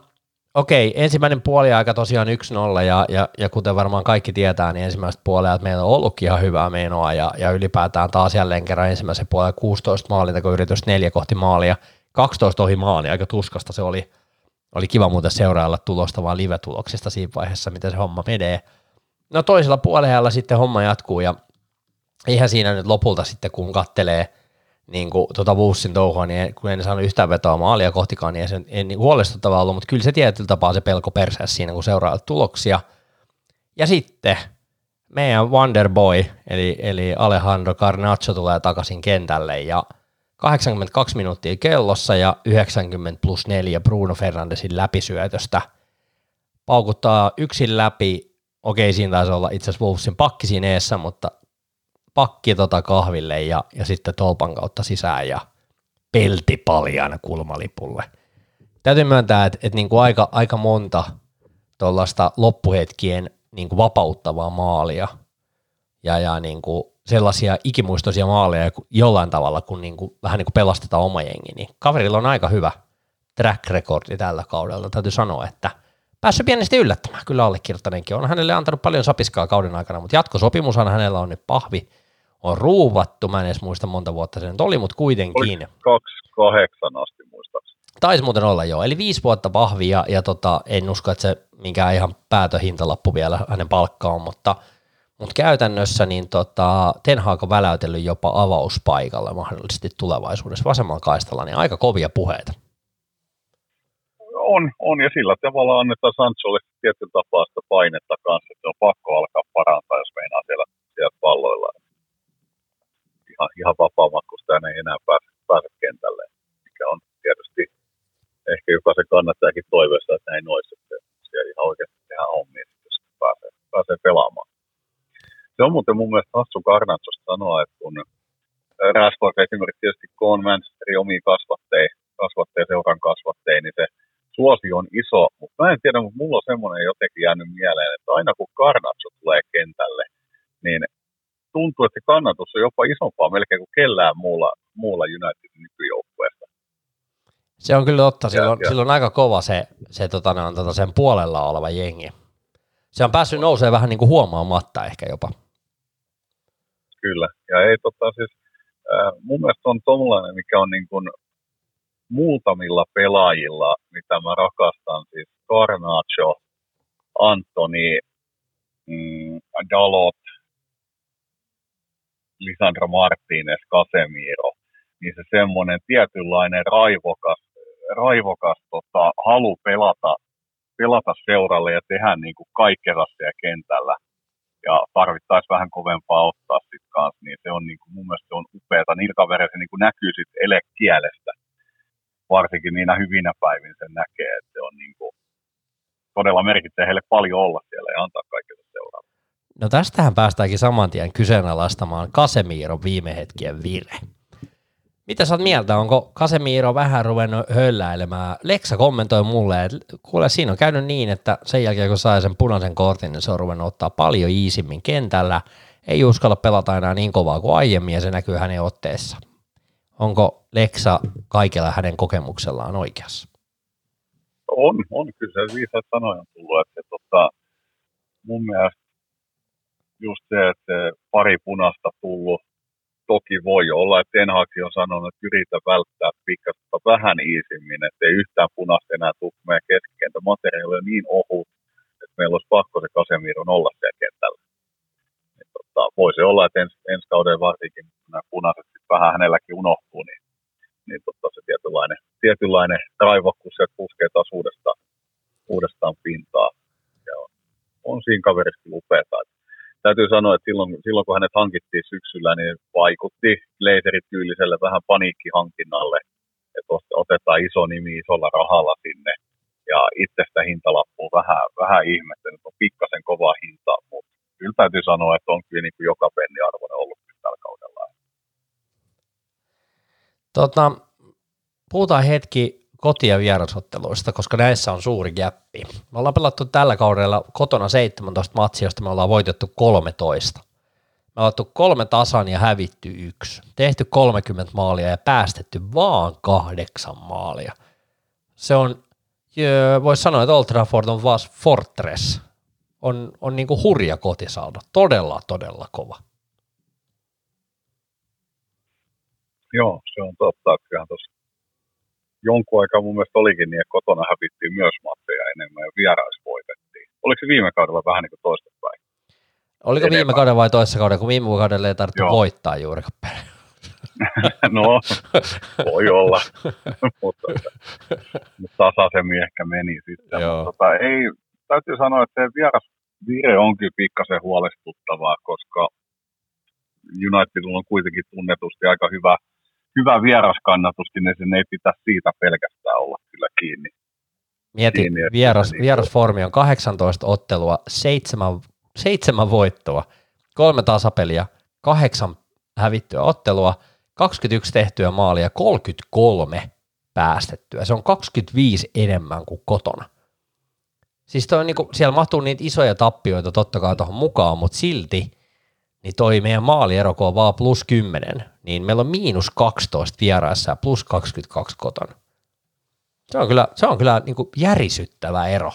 Okei, ensimmäinen puoliaika tosiaan 1-0 ja, ja, ja, kuten varmaan kaikki tietää, niin ensimmäiset puolijat meillä on ollutkin ihan hyvää menoa ja, ja ylipäätään taas jälleen kerran ensimmäisen puolen 16 yritys neljä kohti maalia, 12 ohi maali, aika tuskasta se oli. Oli kiva muuten seurailla tulosta vaan live-tuloksista siinä vaiheessa, miten se homma menee. No toisella puolella sitten homma jatkuu ja eihän siinä nyt lopulta sitten kun kattelee – niin kuin, tuota Woossin touhua, niin kun en saanut yhtään vetoa maalia kohtikaan, niin se ei niin huolestuttavaa ollut, mutta kyllä se tietyllä tapaa se pelko perseessä siinä, kun seuraa tuloksia. Ja sitten meidän Wonderboy, eli, eli Alejandro Carnaccio tulee takaisin kentälle ja 82 minuuttia kellossa ja 90 plus 4 Bruno Fernandesin läpisyötöstä. Paukuttaa yksin läpi, okei siinä taisi olla itse asiassa Wolvesin pakki siinä eessä, mutta pakki tota kahville ja, ja sitten tolpan kautta sisään ja pelti paljan kulmalipulle. Täytyy myöntää, että, että niin kuin aika, aika monta tuollaista loppuhetkien niin kuin vapauttavaa maalia ja, ja niin kuin sellaisia ikimuistoisia maaleja jollain tavalla, kun niin kuin, vähän niin kuin pelastetaan oma jengi, niin kaverilla on aika hyvä track recordi tällä kaudella. Täytyy sanoa, että päässyt pienesti yllättämään. Kyllä allekirjoittaneenkin on hänelle antanut paljon sapiskaa kauden aikana, mutta jatkosopimushan hänellä on nyt pahvi on ruuvattu, mä en edes muista monta vuotta sen oli, mutta kuitenkin. Oli 28 asti muistaakseni. Taisi muuten olla joo, eli viisi vuotta vahvia ja tota, en usko, että se minkään ihan päätöhintalappu vielä hänen palkkaan on, mutta, mutta käytännössä niin tota, Ten Hag on väläytellyt jopa avauspaikalla mahdollisesti tulevaisuudessa vasemmalla kaistalla, niin aika kovia puheita. On, on ja sillä tavalla annetaan Sancholle tietyn tapaa sitä painetta kanssa, että on pakko alkaa parantaa, jos meinaa siellä, siellä palloilla ihan, ihan vapaa-matkustajana ei enää pääse, pääse kentälle, mikä on tietysti ehkä jokaisen kannattajakin toiveessa, että näin olisi, että siellä ihan oikeasti tehdään hommia, jos pääsee, pääsee pelaamaan. Se on muuten mun mielestä hassu Garnatsosta sanoa, että kun Rashford esimerkiksi tietysti kun on Manchesterin omiin kasvatteja, kasvatteja, seuran kasvatteja, niin se suosi on iso, mutta mä en tiedä, mutta mulla on semmoinen jotenkin jäänyt mieleen, että aina kun Garnatso tulee kentälle, niin tuntuu, että se kannatus on jopa isompaa melkein kuin kellään muulla, muulla Unitedin nykyjoukkueesta. Se on kyllä totta, sillä on, sillä on aika kova se, se tota, no, tota, sen puolella oleva jengi. Se on päässyt nousemaan vähän niin kuin huomaamatta ehkä jopa. Kyllä, ja ei tota siis, äh, mun mielestä on tuollainen, mikä on niin kuin muutamilla pelaajilla, mitä mä rakastan, siis Garnacho, Antoni, mm, Dalot, Lisandro Martinez, Casemiro, niin se semmoinen tietynlainen raivokas, raivokas tota, halu pelata pelata seuralle ja tehdä niin kuin kaikkea siellä kentällä ja tarvittaisiin vähän kovempaa ottaa sitten kanssa, niin se on niin kuin, mun mielestä se on upeata. Niillä kavereilla se niin kuin näkyy sitten elekielestä, varsinkin niinä hyvinä päivinä sen näkee, että se on niin kuin, todella merkitsee heille paljon olla siellä ja antaa kaikille seuraavalle. No tästähän päästäänkin saman tien kyseenalaistamaan Kasemiiron viime hetkien vire. Mitä sä oot mieltä, onko Kasemiiro vähän ruvennut hölläilemään? Leksa kommentoi mulle, että kuule siinä on käynyt niin, että sen jälkeen kun sai sen punaisen kortin, niin se on ruvennut ottaa paljon iisimmin kentällä. Ei uskalla pelata enää niin kovaa kuin aiemmin ja se näkyy hänen otteessa. Onko Leksa kaikella hänen kokemuksellaan oikeassa? On, on. Kyllä se viisaat sanoja on tullut. Että, tota, mun mielestä just se, että se pari punasta tullut toki voi olla, että Ten Hag on sanonut, että yritä välttää pikasta vähän iisimmin, ettei yhtään punaista enää tule meidän keskikentä. Materiaali on niin ohut, että meillä olisi pakko se Kasemiron olla siellä kentällä. Tota, voisi olla, että ens, ensi kauden varsinkin nämä punaiset vähän hänelläkin unohtuu, niin, niin tota, se tietynlainen, tietynlainen raivokkuus se puskee taas uudestaan, uudestaan pintaa. Ja on, on siinä kaverissa upeata, että täytyy sanoa, että silloin, silloin kun hänet hankittiin syksyllä, niin vaikutti laserityyliselle vähän paniikkihankinnalle, että otetaan iso nimi isolla rahalla sinne. Ja itsestä hintalappua vähän, vähän ihmettänyt, on pikkasen kova hinta, mutta kyllä täytyy sanoa, että on kyllä niin kuin joka penni arvoinen ollut tällä kaudella. Tota, puhutaan hetki koti- ja vierasotteluista, koska näissä on suuri gäppi. Me ollaan pelattu tällä kaudella kotona 17 matsia, josta me ollaan voitettu 13. Me ollaan kolme tasan ja hävitty yksi. Tehty 30 maalia ja päästetty vaan kahdeksan maalia. Se on, voisi sanoa, että Old Trafford on vasta fortress. On, on niin kuin hurja kotisaldo. Todella, todella kova. Joo, se on totta. Kyllähän tuossa jonkun aikaa mun mielestä olikin niin, että kotona hävittiin myös matseja enemmän ja vierais voitettiin. Oliko se viime kaudella vähän niin kuin toistepäin? Oliko enemmän. viime kauden vai toisessa kaudella, kun viime kaudella ei tarvitse Joo. voittaa juurikaan no, voi olla, mutta, mutta tasaisemmin ehkä meni sitten. Joo. Mutta, tota, ei, täytyy sanoa, että se vieras vire on kyllä pikkasen huolestuttavaa, koska United on kuitenkin tunnetusti aika hyvä hyvä vieraskannatuskin, niin sen ei pitäisi siitä pelkästään olla kyllä kiinni. Mieti, kiinni, vieras, niin vierasformi on 18 ottelua, seitsemän, seitsemän voittoa, kolme tasapeliä, kahdeksan hävittyä ottelua, 21 tehtyä maalia, 33 päästettyä. Se on 25 enemmän kuin kotona. Siis toi on niinku, siellä mahtuu niitä isoja tappioita totta kai tuohon mukaan, mutta silti niin toi meidän maaliero, on vaan plus 10, niin meillä on miinus 12 vieraissa ja plus 22 kotona. Se on kyllä, se on kyllä niin kuin järisyttävä ero.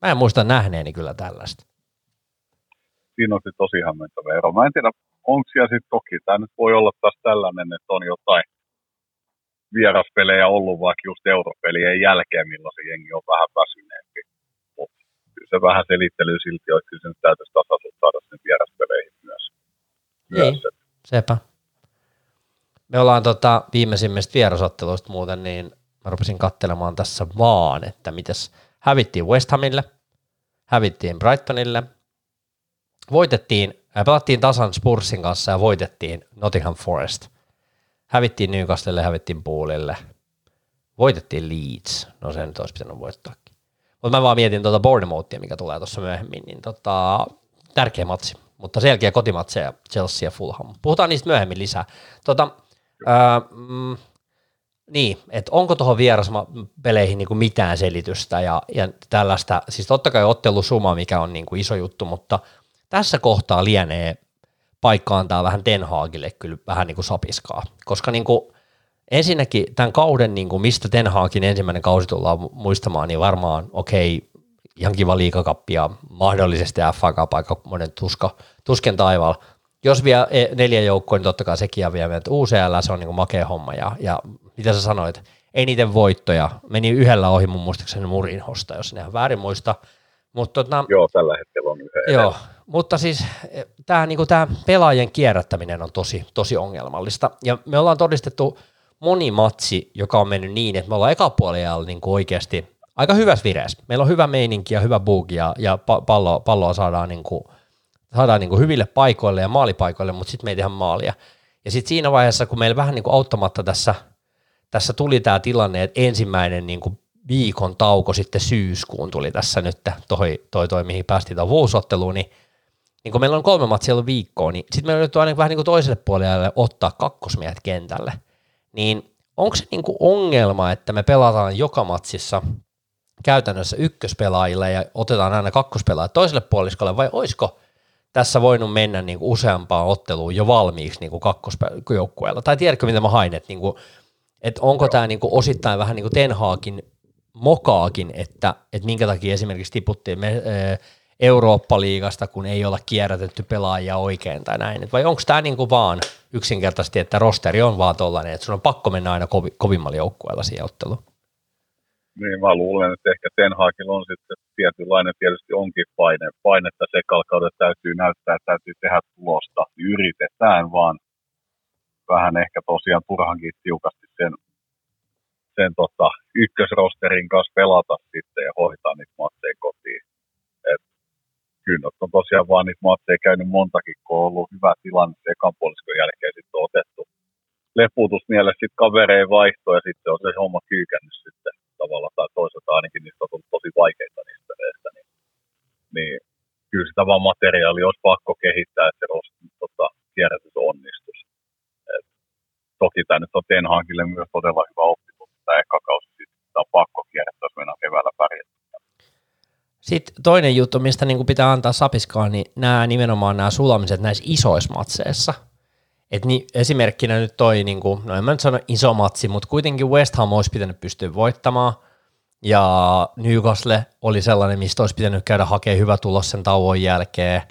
Mä en muista nähneeni kyllä tällaista. Siinä on tosi hämmentävä ero. Mä en tiedä, onko siellä sitten toki, tämä nyt voi olla taas tällainen, että on jotain vieraspelejä ollut vaikka just europelien jälkeen, milloin se jengi on vähän väsyneempi. Mutta se vähän selittelyy silti, että kyllä se nyt täytyisi tasaisuus saada sen vieraspeleihin. Niin, sepä. Me ollaan tota, viimeisimmistä vierasotteluista muuten, niin mä rupesin katselemaan tässä vaan, että mitäs hävittiin West Hamille, hävittiin Brightonille, voitettiin, äh, pelattiin tasan Spursin kanssa ja voitettiin Nottingham Forest. Hävittiin Newcastlelle, hävittiin Poolille, voitettiin Leeds, no se nyt olisi pitänyt voittaakin. Mutta mä vaan mietin tuota Bournemouthia, mikä tulee tuossa myöhemmin, niin tota, tärkeä matsi, mutta selkeä kotimatseja Chelsea ja Fulham. Puhutaan niistä myöhemmin lisää. Tota, Öö, mm, niin, että onko tuohon vieraspeleihin niin mitään selitystä ja, ja tällaista, siis totta kai ottelusuma, mikä on niin kuin iso juttu, mutta tässä kohtaa lienee paikka antaa vähän Ten Hagille kyllä vähän niin kuin sapiskaa, koska niin kuin, ensinnäkin tämän kauden, niin kuin mistä Ten Hagin ensimmäinen kausi tullaan muistamaan, niin varmaan okei, okay, ihan kiva liikakappi ja mahdollisesti FA Cup aika monen tuska, tusken taivaalla, jos vielä e, neljä joukkoa, niin totta kai sekin on vielä, että UCL se on niin kuin makea homma ja, ja mitä sä sanoit, eniten voittoja meni yhdellä ohi mun muistaakseni Murinhosta, jos ne väärin muista. Mut, tota, joo, tällä hetkellä on yhden Joo, mutta siis e, tämä niinku, pelaajien kierrättäminen on tosi, tosi ongelmallista. Ja me ollaan todistettu moni matsi, joka on mennyt niin, että me ollaan eka puolella niin oikeasti aika hyvässä vireessä. Meillä on hyvä meininki ja hyvä buugi ja, ja pallo, palloa saadaan, niin kuin, saadaan niin kuin hyville paikoille ja maalipaikoille, mutta sitten me ei tehdä maalia. Ja sitten siinä vaiheessa, kun meillä vähän niin kuin auttamatta tässä, tässä tuli tämä tilanne, että ensimmäinen niin kuin viikon tauko sitten syyskuun tuli tässä nyt toi, toi, toi mihin päästiin tuon vuosotteluun, niin, niin kun meillä on kolme matsia ollut viikkoa, niin sitten meillä on aina vähän niin kuin toiselle puolelle ottaa kakkosmiehet kentälle. Niin onko se niin kuin ongelma, että me pelataan joka matsissa käytännössä ykköspelaajille ja otetaan aina kakkospelaajat toiselle puoliskolle, vai olisiko tässä voinut mennä niin kuin useampaan otteluun jo valmiiksi niin kuin kakkosjoukkueella? Tai tiedätkö, mitä mä hain, että, niin kuin, että onko tämä niin kuin osittain vähän niin kuin Tenhaakin mokaakin, että, että minkä takia esimerkiksi tiputtiin me, Eurooppa-liigasta, kun ei olla kierrätetty pelaajia oikein tai näin. vai onko tämä niinku vaan yksinkertaisesti, että rosteri on vaan tollainen, että sun on pakko mennä aina kovi, kovimmalla joukkueella siihen otteluun? Niin, mä luulen, että ehkä Ten on sitten tietynlainen tietysti onkin paine, painetta sekalkaudessa täytyy näyttää, täytyy tehdä tulosta. Yritetään vaan vähän ehkä tosiaan turhankin tiukasti sen sen tota, ykkösrosterin kanssa pelata sitten ja hoitaa niitä matseja kotiin. Et, kyllä on tosiaan vaan niitä matseja käynyt montakin, kun on ollut hyvä tilanne ekan puoliskon jälkeen sitten otettu leputus mielessä sitten kavereen vaihto ja sitten on se homma kyykännyt sitten tavalla tai toisaalta ainakin niistä on tullut tosi vaikeita niistä peleistä, niin, niin kyllä sitä vaan materiaali olisi pakko kehittää, että se tota, kierrätys onnistuisi. Et, toki tämä nyt on Ten Hagille myös todella hyvä oppi tämä eka kausi, sitten on pakko kierrättää, jos mennään keväällä pärjätä. Sitten toinen juttu, mistä niin pitää antaa sapiskaa, niin nämä nimenomaan nämä sulamiset näissä isoissa matseissa. Et niin, esimerkkinä nyt toi, niin kuin, no en mä nyt sano iso matsi, mutta kuitenkin West Ham olisi pitänyt pystyä voittamaan, ja Newcastle oli sellainen, mistä olisi pitänyt käydä hakemaan hyvä tulos sen tauon jälkeen.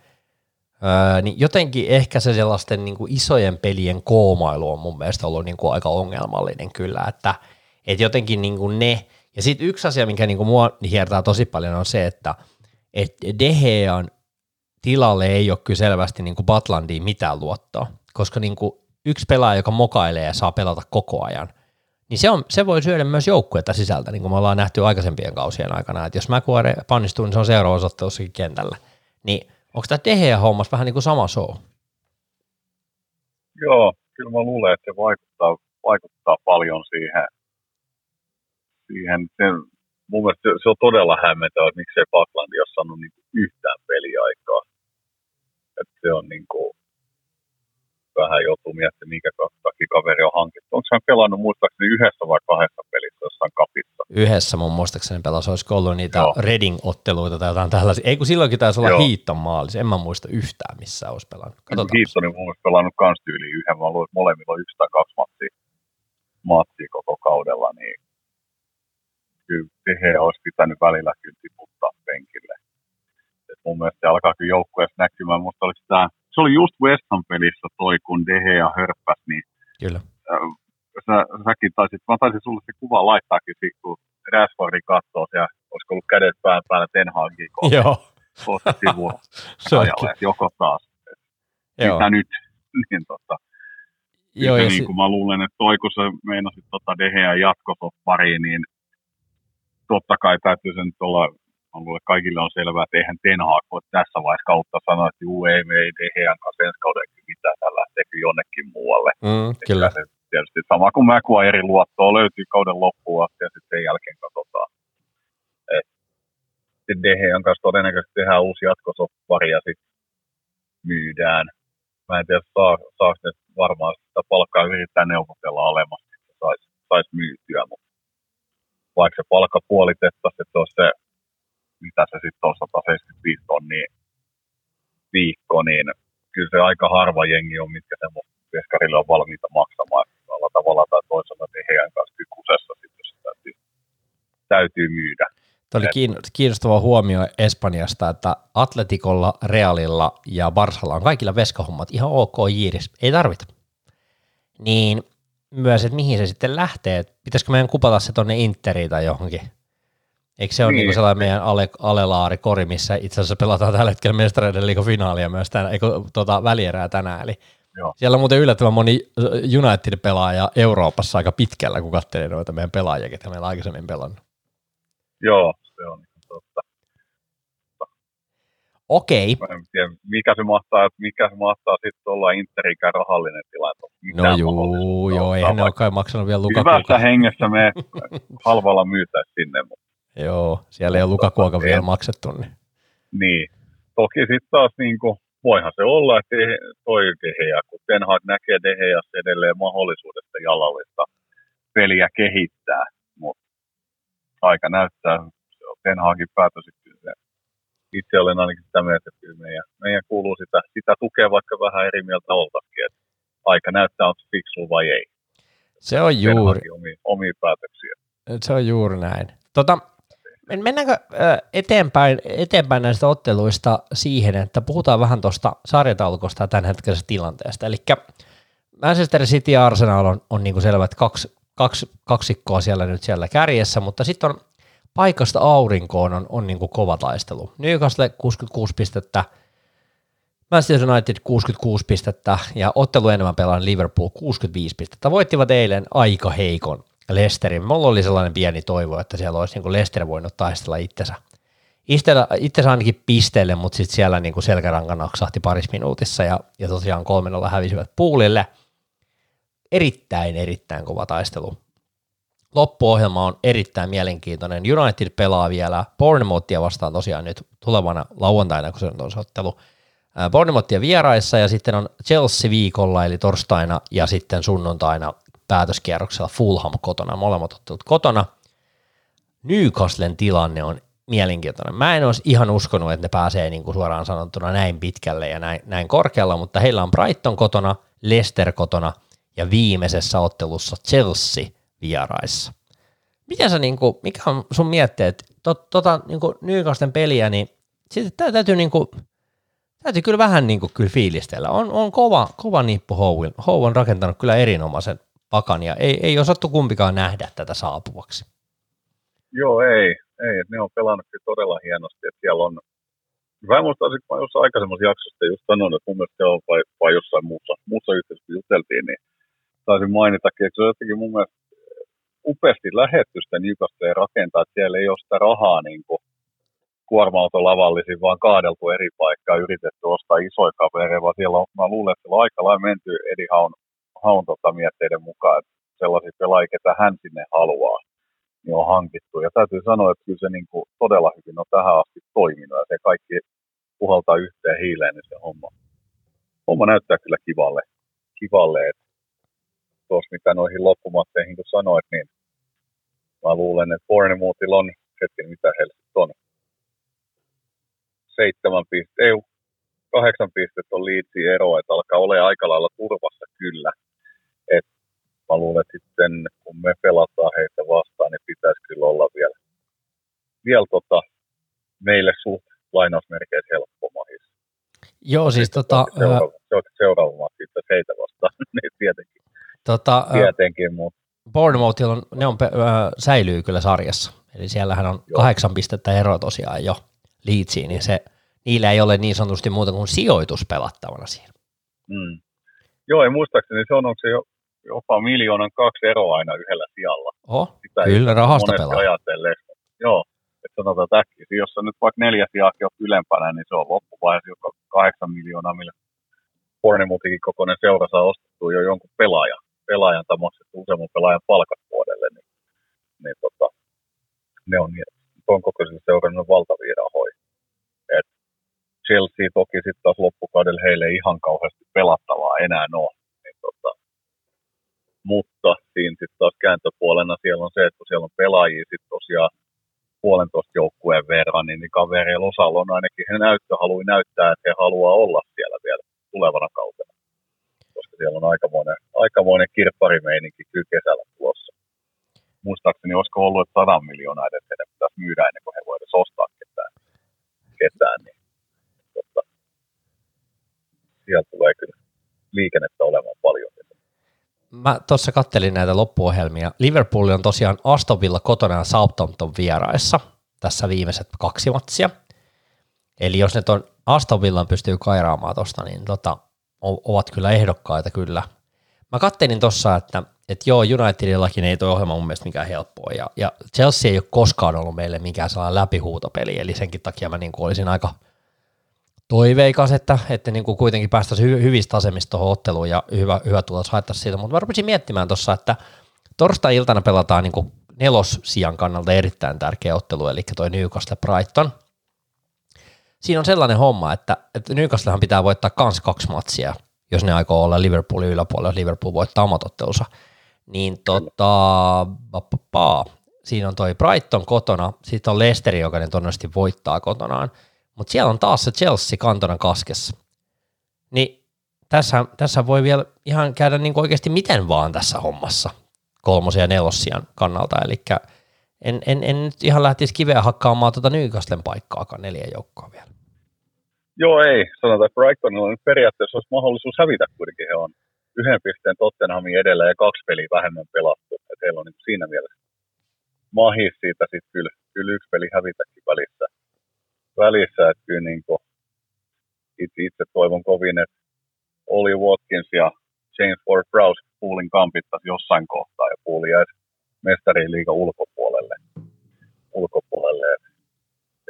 Öö, niin jotenkin ehkä se sellaisten niin kuin isojen pelien koomailu on mun mielestä ollut niin kuin aika ongelmallinen kyllä, että – että jotenkin niin kuin ne, ja sitten yksi asia, mikä niin kuin mua hiertää tosi paljon on se, että et Dehean tilalle ei ole kyllä selvästi niin kuin Batlandiin mitään luottoa, koska niin kuin yksi pelaaja, joka mokailee ja saa pelata koko ajan, niin se, on, se voi syödä myös joukkuetta sisältä, niin kuin me ollaan nähty aikaisempien kausien aikana, että jos Mäkuare pannistuu, niin se on seuraavassa ottelussakin kentällä. Niin onko tämä Dehea hommas vähän niin kuin sama show? Joo, kyllä mä luulen, että se vaikuttaa, vaikuttaa paljon siihen, siihen. Sen, mun mielestä se, on todella hämmentävä, että miksei Bucklandi ole saanut niin yhtään peliaikaa. Että se on niin kuin, vähän joutuu miettimään, minkä takia kaveri on hankittu. Onko hän pelannut muistaakseni yhdessä vai kahdessa pelissä jossain kapissa? Yhdessä mun muistaakseni pelasi, olisiko ollut niitä Joo. Reading-otteluita tai jotain tällaisia. Ei kun silloinkin taisi olla Joo. Hiitton maalis, en mä muista yhtään missä olisi pelannut. Katsotaan. Hiitton on mun pelannut kans tyyli yhden, mä luulen, että molemmilla on yksi tai kaksi matsia, matsia koko kaudella, niin kyllä Tehe olisi pitänyt välillä kyllä tiputtaa penkille. Et mun mielestä se alkaa kyllä joukkueessa näkymään. Musta oliko tämä, se oli just West Ham pelissä toi, kun Dehe ja hörppäs, niin Kyllä. Äh, sä, säkin taisit, mä taisin sulle se kuva laittaakin, kun Rashfordin katsoo siellä, olisiko ollut kädet pään päällä Ten Hagin kohta, Joo. kohta ajalle, että joko taas. Joo. Mitä nyt? niin tota, Joo, ja niin, kun mä luulen, että toi, kun sä meinasit tota Deheä jatkosoppariin, niin totta kai täytyy sen nyt olla, luulen, kaikille on selvää, että eihän Ten Hag voi tässä vaiheessa kautta sanoa, että juu, ei me ei heidän kanssa ensi kauden mitään, tämä lähtee jonnekin muualle. Mm, kyllä. Se, tietysti sama kuin eri luottoa löytyy kauden loppuun asti ja sitten sen jälkeen katsotaan. Sitten Dehean kanssa todennäköisesti tehdään uusi jatkosoppari ja sitten myydään. Mä en tiedä, saa, saako ne varmaan sitä palkkaa yrittää neuvotella alemmas, että saisi sais myytyä, mutta vaikka se palkka puolitettaisiin, että olisi se, mitä se sitten on, 175 tonnia viikko, niin kyllä se aika harva jengi on, mitkä semmoista veskarille on valmiita maksamaan. Tällä tavalla tai toisella, niin heidän kanssa kusessa sitten, jos täytyy, täytyy myydä. Tämä oli kiinnostava huomio Espanjasta, että Atletikolla, Realilla ja Barsalla on kaikilla veskahommat ihan ok jiiris, ei tarvita. Niin myös, että mihin se sitten lähtee. Pitäisikö meidän kupata se tuonne Interiin tai johonkin? Eikö se ole niin. niin sellainen meidän ale, alelaari kori, missä itse asiassa pelataan tällä hetkellä mestareiden liikan finaalia myös tänään, eikö tuota, välierää tänään. Eli Joo. siellä on muuten yllättävän moni United-pelaaja Euroopassa aika pitkällä, kun katselee noita meidän pelaajia, ketä meillä aikaisemmin pelannut. Joo, se on totta. Okei. En tiedä, mikä se mahtaa, mikä se mahtaa sitten olla Interikään rahallinen tilanne. No juu, joo, eihän ne ole kai maksanut vielä Hyvässä Lukakuuka. hengessä me halvalla myytäisiin sinne, mutta Joo, siellä ei ole Lukakuoka vielä maksettu. Niin. niin. Toki sitten taas niin kuin, voihan se olla, että toi Deheä, kun Ten Hag näkee Deheassa edelleen mahdollisuudesta jalallista peliä kehittää, mutta aika näyttää, se on Ten Hagin päätös, itse olen ainakin sitä mieltä, että kyllä meidän, meidän kuuluu sitä, sitä tukea, vaikka vähän eri mieltä oltakin, että aika näyttää, onko fiksu vai ei. Se on juuri, Hagin omia, päätöksiä. se on juuri näin. Tota, mennäänkö eteenpäin, eteenpäin näistä otteluista siihen, että puhutaan vähän tuosta sarjataulukosta ja tämänhetkisestä tilanteesta. Eli Manchester City ja Arsenal on, on niin selvät kaksi, kaksi, kaksikkoa siellä nyt siellä kärjessä, mutta sitten on paikasta aurinkoon on, on niin kuin kova taistelu. Newcastle 66 pistettä, Manchester United 66 pistettä ja ottelu enemmän pelaa Liverpool 65 pistettä. Voittivat eilen aika heikon Lesterin. Mulla oli sellainen pieni toivo, että siellä olisi niin Lester voinut taistella itsensä. Itsellä, itsensä ainakin pisteelle, mutta sitten siellä niin kuin selkäranka naksahti parissa minuutissa ja, ja tosiaan 3 hävisivät puulille. Erittäin, erittäin kova taistelu. Loppuohjelma on erittäin mielenkiintoinen. United pelaa vielä Bournemouthia vastaan tosiaan nyt tulevana lauantaina, kun se on ottelu. Ää, Bournemouthia vieraissa ja sitten on Chelsea viikolla eli torstaina ja sitten sunnuntaina päätöskierroksella Fulham kotona, molemmat ottelut kotona. Newcastlen tilanne on mielenkiintoinen. Mä en olisi ihan uskonut, että ne pääsee niin kuin suoraan sanottuna näin pitkälle ja näin, näin korkealla, mutta heillä on Brighton kotona, Leicester kotona ja viimeisessä ottelussa Chelsea vieraissa. Miten sä, niin kuin, mikä on sun mietteet, tot, tota niin kuin Newcastlen peliä, niin sitten tää täytyy niin kuin, täytyy kyllä vähän niin kuin kyllä fiilistellä. On, on kova, kova nippu Howe. Howe on rakentanut kyllä erinomaisen pakan ja ei, ei osattu kumpikaan nähdä tätä saapuvaksi. Joo, ei. ei. Ne on pelannut todella hienosti. Et siellä on, mä en muista, olisiko mä jossain aikaisemmassa jaksossa just sanonut, että mun mielestä se on vai, vai jossain muussa, muussa yhteydessä, juteltiin, niin taisin mainitakin, että se on jotenkin mun mielestä upeasti lähetty sitä Newcastleen rakentaa, että siellä ei ole sitä rahaa niin kuin kuorma-autolavallisin, vaan kaadeltu eri paikkaa, yritetty ostaa isoja kavereita, vaan siellä on, mä luulen, että siellä on aika lailla menty Eddie Haun, Haun tota, mietteiden mukaan, että sellaisia pelaajia, ketä hän sinne haluaa, niin on hankittu. Ja täytyy sanoa, että kyllä se niin kuin todella hyvin on tähän asti toiminut, ja se kaikki puhaltaa yhteen hiileen, niin se homma, homma näyttää kyllä kivalle, kivalle että tuossa mitä noihin loppumatteihin kun sanoit, niin mä luulen, että Bournemouthilla on hetken, mitä heillä on. Seitsemän pistettä, ei, kahdeksan pistettä on liitsi ero, että alkaa olla aika lailla turvassa kyllä. Mä luulen, että sitten kun me pelataan heitä vastaan, niin pitäisi kyllä olla vielä, vielä tota, meille suht lainausmerkeissä helppo mahis. Joo, siis tota, Se on seuraava, se on seuraava matsi itse heitä vastaan, niin tietenkin, tota, ää, tietenkin mutta Bournemouthilla on, ne on, ää, säilyy kyllä sarjassa. Eli siellähän on Joo. kahdeksan pistettä ero tosiaan jo Leedsiin, niin se, niillä ei ole niin sanotusti muuta kuin sijoitus pelattavana siinä. Mm. Joo, ei muistaakseni se on, onko se jo, jopa miljoonan kaksi eroa aina yhdellä sijalla. Oho, Sitä kyllä rahasta pelaa. ajatellen. Joo, että sanotaan että äkkiä, jos on nyt vaikka neljä sijaakin on ylempänä, niin se on loppuvaiheessa joka kahdeksan miljoonaa, millä Bournemouthikin kokoinen seura saa ostettua jo jonkun pelaajan, pelaajan tai maksettu useamman pelaajan palkat vuodelle, niin, niin tota, ne on niin, tuon kokoisella seurannut valtavia rahoja. Et Chelsea toki sitten taas loppukaudella heille ei ihan kauheasti pelattavaa enää ole. Niin tota, mutta siinä sitten taas kääntöpuolena siellä on se, että kun siellä on pelaajia sitten tosiaan puolentoista joukkueen verran, niin, niin kavereilla osalla on ainakin he näyttö, haluaa näyttää, että he haluaa olla siellä vielä tulevana kautena. Koska siellä on aikamoinen, aikamoinen kirpparimeininki kyllä kesällä tulossa. Muistaakseni olisiko ollut, että sadan miljoonaa edes heidän pitäisi myydä ennen kuin he voivat ostaa ketään. ketään niin, tota, siellä tulee kyllä liikennettä olemaan paljon. Mä tuossa kattelin näitä loppuohjelmia. Liverpool on tosiaan Aston Villa kotona ja Southampton vieraissa tässä viimeiset kaksi matsia. Eli jos ne on Aston Villan pystyy kairaamaan tuosta, niin tota, ovat kyllä ehdokkaita kyllä. Mä kattelin tuossa, että että joo, Unitedillakin ei tuo ohjelma mun mielestä mikään helppoa, ja, ja Chelsea ei ole koskaan ollut meille mikään sellainen läpihuutopeli, eli senkin takia mä niin olisin aika toiveikas, että, että niin kuin kuitenkin päästäisiin hy- hyvistä asemista tuohon otteluun ja hyvä, hyvä tulos haettaisiin siitä, mutta mä rupesin miettimään tuossa, että torstai-iltana pelataan niin kuin nelossijan kannalta erittäin tärkeä ottelu, eli toi Newcastle Brighton. Siinä on sellainen homma, että, että Newcastlehan pitää voittaa kans kaksi matsia, jos ne aikoo olla Liverpoolin yläpuolella, jos Liverpool voittaa omat ottelunsa. Niin tota, siinä on toi Brighton kotona, sitten on Leicester, joka ne todennäköisesti voittaa kotonaan, mutta siellä on taas se Chelsea kantona kaskessa. Niin tässä, tässä voi vielä ihan käydä niin oikeasti miten vaan tässä hommassa kolmosia ja nelossian kannalta, eli en, en, en nyt ihan lähtisi kiveä hakkaamaan tuota Newcastlen paikkaakaan neljä joukkoa vielä. Joo, ei. Sanotaan, että Brightonilla on periaatteessa olisi mahdollisuus hävitä kuitenkin. He on yhden pisteen Tottenhamin edellä ja kaksi peliä vähemmän pelattu. Että heillä on niin siinä mielessä mahis siitä sitten kyllä, kyllä yksi peli hävitäkin välissä. Välissä että kyllä niin kuin itse, itse toivon kovin, että Oli Watkins ja James Ward-Prowse Poolin kampittaisi jossain kohtaa ja Pooli jäisi mestariin liiga ulkopuolelle. ulkopuolelle.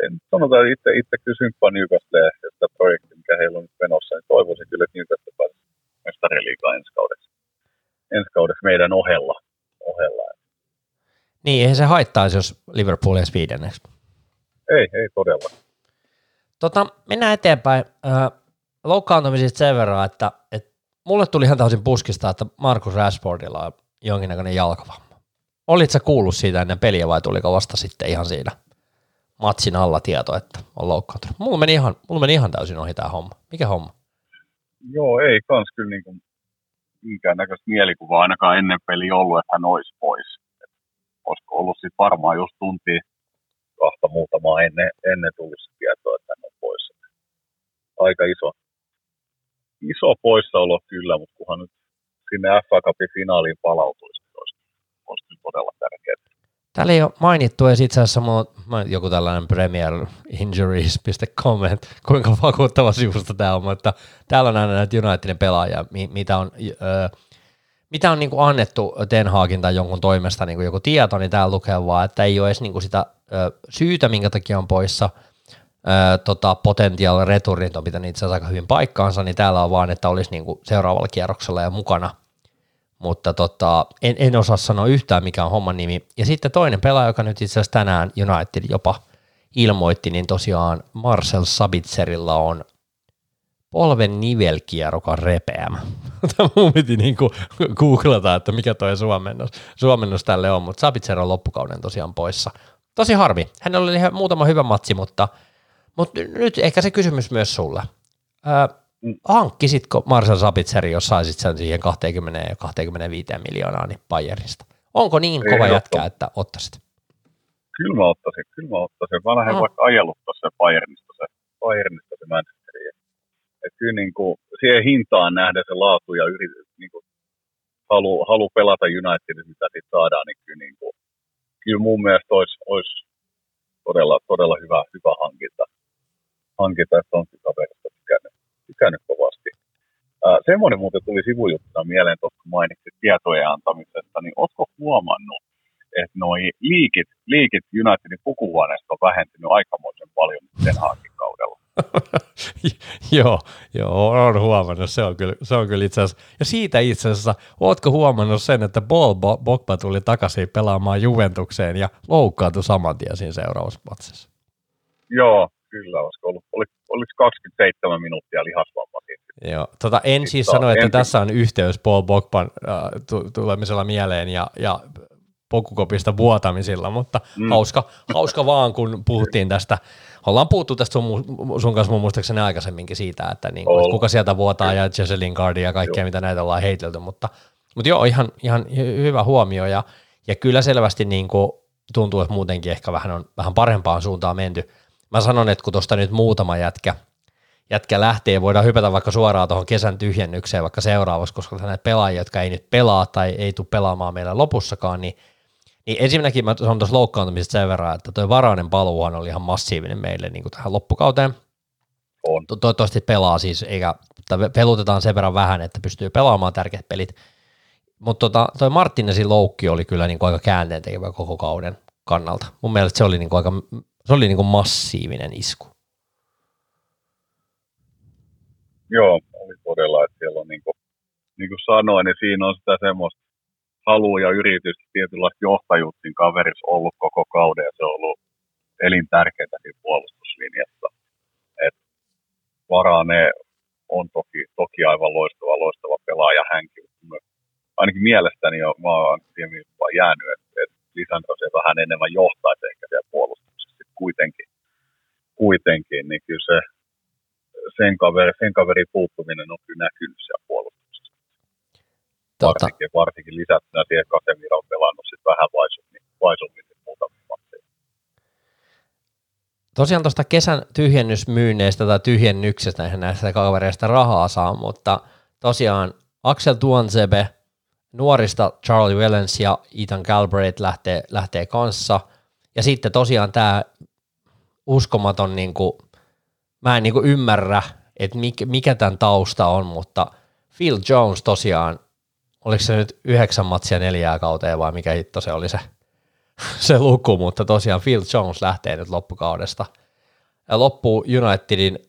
En, sanotaan itse, itse kysympä Newcastle, että projekti, mikä heillä on nyt menossa, niin toivoisin kyllä, että Newcastle pääsisi mestariliigaan ensi kaudessa. Ensi kaudessa meidän ohella. ohella. Niin, eihän se haittaisi, jos Liverpool edes viidenneksi. Ei, ei todella. Tota, mennään eteenpäin. Äh, loukkaantumisista sen verran, että, että mulle tuli ihan täysin puskista, että Markus Rashfordilla on jonkinnäköinen jalkavamma. Olitko kuullut siitä ennen peliä vai tuliko vasta sitten ihan siinä matsin alla tieto, että on loukkaantunut? Mulla meni ihan, mulla meni ihan täysin ohi tämä homma. Mikä homma? Joo, ei kans kyllä niin kuin näköistä mielikuvaa ainakaan ennen peli ollut, että hän olisi pois. Et olisiko ollut sitten varmaan just tunti kahta muutamaa ennen, ennen tullut se tieto, että hän on pois. Aika iso, iso poissaolo kyllä, mutta kunhan nyt sinne FA Cupin finaaliin palautuisi, niin olisi, olisi todella tärkeää. Täällä ei ole mainittu edes itse asiassa mulla, joku tällainen premierinjuries.com, että kuinka vakuuttava sivusta tämä on, mutta täällä on aina näitä Unitedin pelaajia, mitä on, öö, mitä on niin kuin annettu Ten Hagin tai jonkun toimesta niin kuin joku tieto, niin täällä lukee vaan, että ei ole edes niin kuin sitä syytä, minkä takia on poissa, tota, potential returit on pitänyt itse aika hyvin paikkaansa, niin täällä on vaan, että olisi niin kuin seuraavalla kierroksella ja mukana – mutta tota, en, en osaa sanoa yhtään mikä on homman nimi. Ja sitten toinen pelaaja, joka nyt itse asiassa tänään United jopa ilmoitti, niin tosiaan Marcel Sabitzerilla on polven nivelkierrokan repeämä. Mun piti niin kuin googlata, että mikä toi suomennos, suomennos tälle on, mutta Sabitzer on loppukauden tosiaan poissa. Tosi harmi. Hänellä oli ihan muutama hyvä matsi, mutta, mutta nyt ehkä se kysymys myös sulle. Öö, hankkisitko Marcel Sabitzeri, jos saisit sen siihen 20 ja 25 miljoonaa niin Bayernista? Onko niin kova Ei jätkä, että ottaisit? Kyllä mä ottaisin, kyllä mä ottaisin. Mä lähden no. vaikka ajeluttaa se Bayernista se, Bayernista se Manchesteri. Et kyllä niin kuin, siihen hintaan nähdä se laatu ja yrit, niin kuin, halu, halu pelata Unitedin, mitä siitä saadaan, niin kyllä, niin kuin, kyllä mun mielestä olisi, olisi todella, todella hyvä, hyvä hankinta. hankinta, että on kaverista tykännyt tykännyt kovasti. Ää, semmoinen muuten tuli sivujuttuna mieleen, tuossa mainitsit tietojen antamisesta, niin oletko huomannut, että noi liikit, liikit Unitedin pukuhuoneesta on vähentynyt aikamoisen paljon sen kaudella. joo, joo, on huomannut. Se on kyllä, se on kyllä itse asiassa. Ja siitä itse asiassa, ootko huomannut sen, että Paul Bogba tuli takaisin pelaamaan Juventukseen ja loukkaantui saman tien siinä seuraavassa matsissa? Joo, kyllä, olisiko ollut, oli, oliko 27 minuuttia lihasvamma Joo, tota, en siis sano, että ensin... tässä on yhteys Paul Bogban äh, tulemisella mieleen ja, ja pokukopista vuotamisilla, mutta mm. hauska, hauska vaan, kun puhuttiin tästä, ollaan puhuttu tästä sun, sun kanssa mun muistaakseni aikaisemminkin siitä, että, niin, että kuka sieltä vuotaa ja Jesse Lingardia ja kaikkea, joo. mitä näitä ollaan heitelty, mutta, mutta joo, ihan, ihan hyvä huomio ja, ja kyllä selvästi niin kuin, tuntuu, että muutenkin ehkä vähän on vähän parempaan suuntaan menty, Mä sanon, että kun tuosta nyt muutama jätkä, jätkä lähtee, voidaan hypätä vaikka suoraan tuohon kesän tyhjennykseen vaikka seuraavassa, koska näitä pelaajia, jotka ei nyt pelaa tai ei tule pelaamaan meillä lopussakaan, niin, niin ensinnäkin mä sanon tuossa loukkaantumisesta sen verran, että tuo varainen paluuhan oli ihan massiivinen meille niin kuin tähän loppukauteen. On. To- toivottavasti pelaa siis, eikä pelutetaan sen verran vähän, että pystyy pelaamaan tärkeät pelit. Mutta tota, toi Martinesin loukki oli kyllä niinku aika käänteen tekevä koko kauden kannalta. Mun mielestä se oli niinku aika se oli niinku massiivinen isku. Joo, oli todella, että siellä on niin kuin, niin kuin sanoin, niin siinä on sitä semmoista halua ja yritystä tietynlaista johtajuuttin kaverissa ollut koko kauden ja se on ollut elintärkeää siinä puolustuslinjassa. Et Varane on toki, toki aivan loistava, loistava pelaaja hänkin. Ainakin mielestäni on, mä oon jäänyt, että, että Lisandro se vähän enemmän johtaisi ehkä siellä puolustuksessa kuitenkin, kuitenkin, niin kyllä se sen kaveri, sen kaveri puuttuminen on kyllä näkynyt siellä puolustuksessa. Tota. Varsinkin, varsinkin lisättynä siihen Kasemiro on pelannut sit vähän vaisummin, vaisummin muutamia matseja. Tosiaan tuosta kesän tyhjennysmyynneistä tai tyhjennyksestä eihän näistä kavereista rahaa saa, mutta tosiaan Axel Tuansebe, nuorista Charlie Wellens ja Ethan Galbraith lähtee, lähtee kanssa. Ja sitten tosiaan tämä uskomaton niin kuin, mä en niinku ymmärrä, että mikä, mikä tämän tausta on, mutta Phil Jones tosiaan, oliko se nyt yhdeksän matsia neljää kauteen vai mikä hitto se oli se, se luku, mutta tosiaan Phil Jones lähtee nyt loppukaudesta. Ja loppuu Unitedin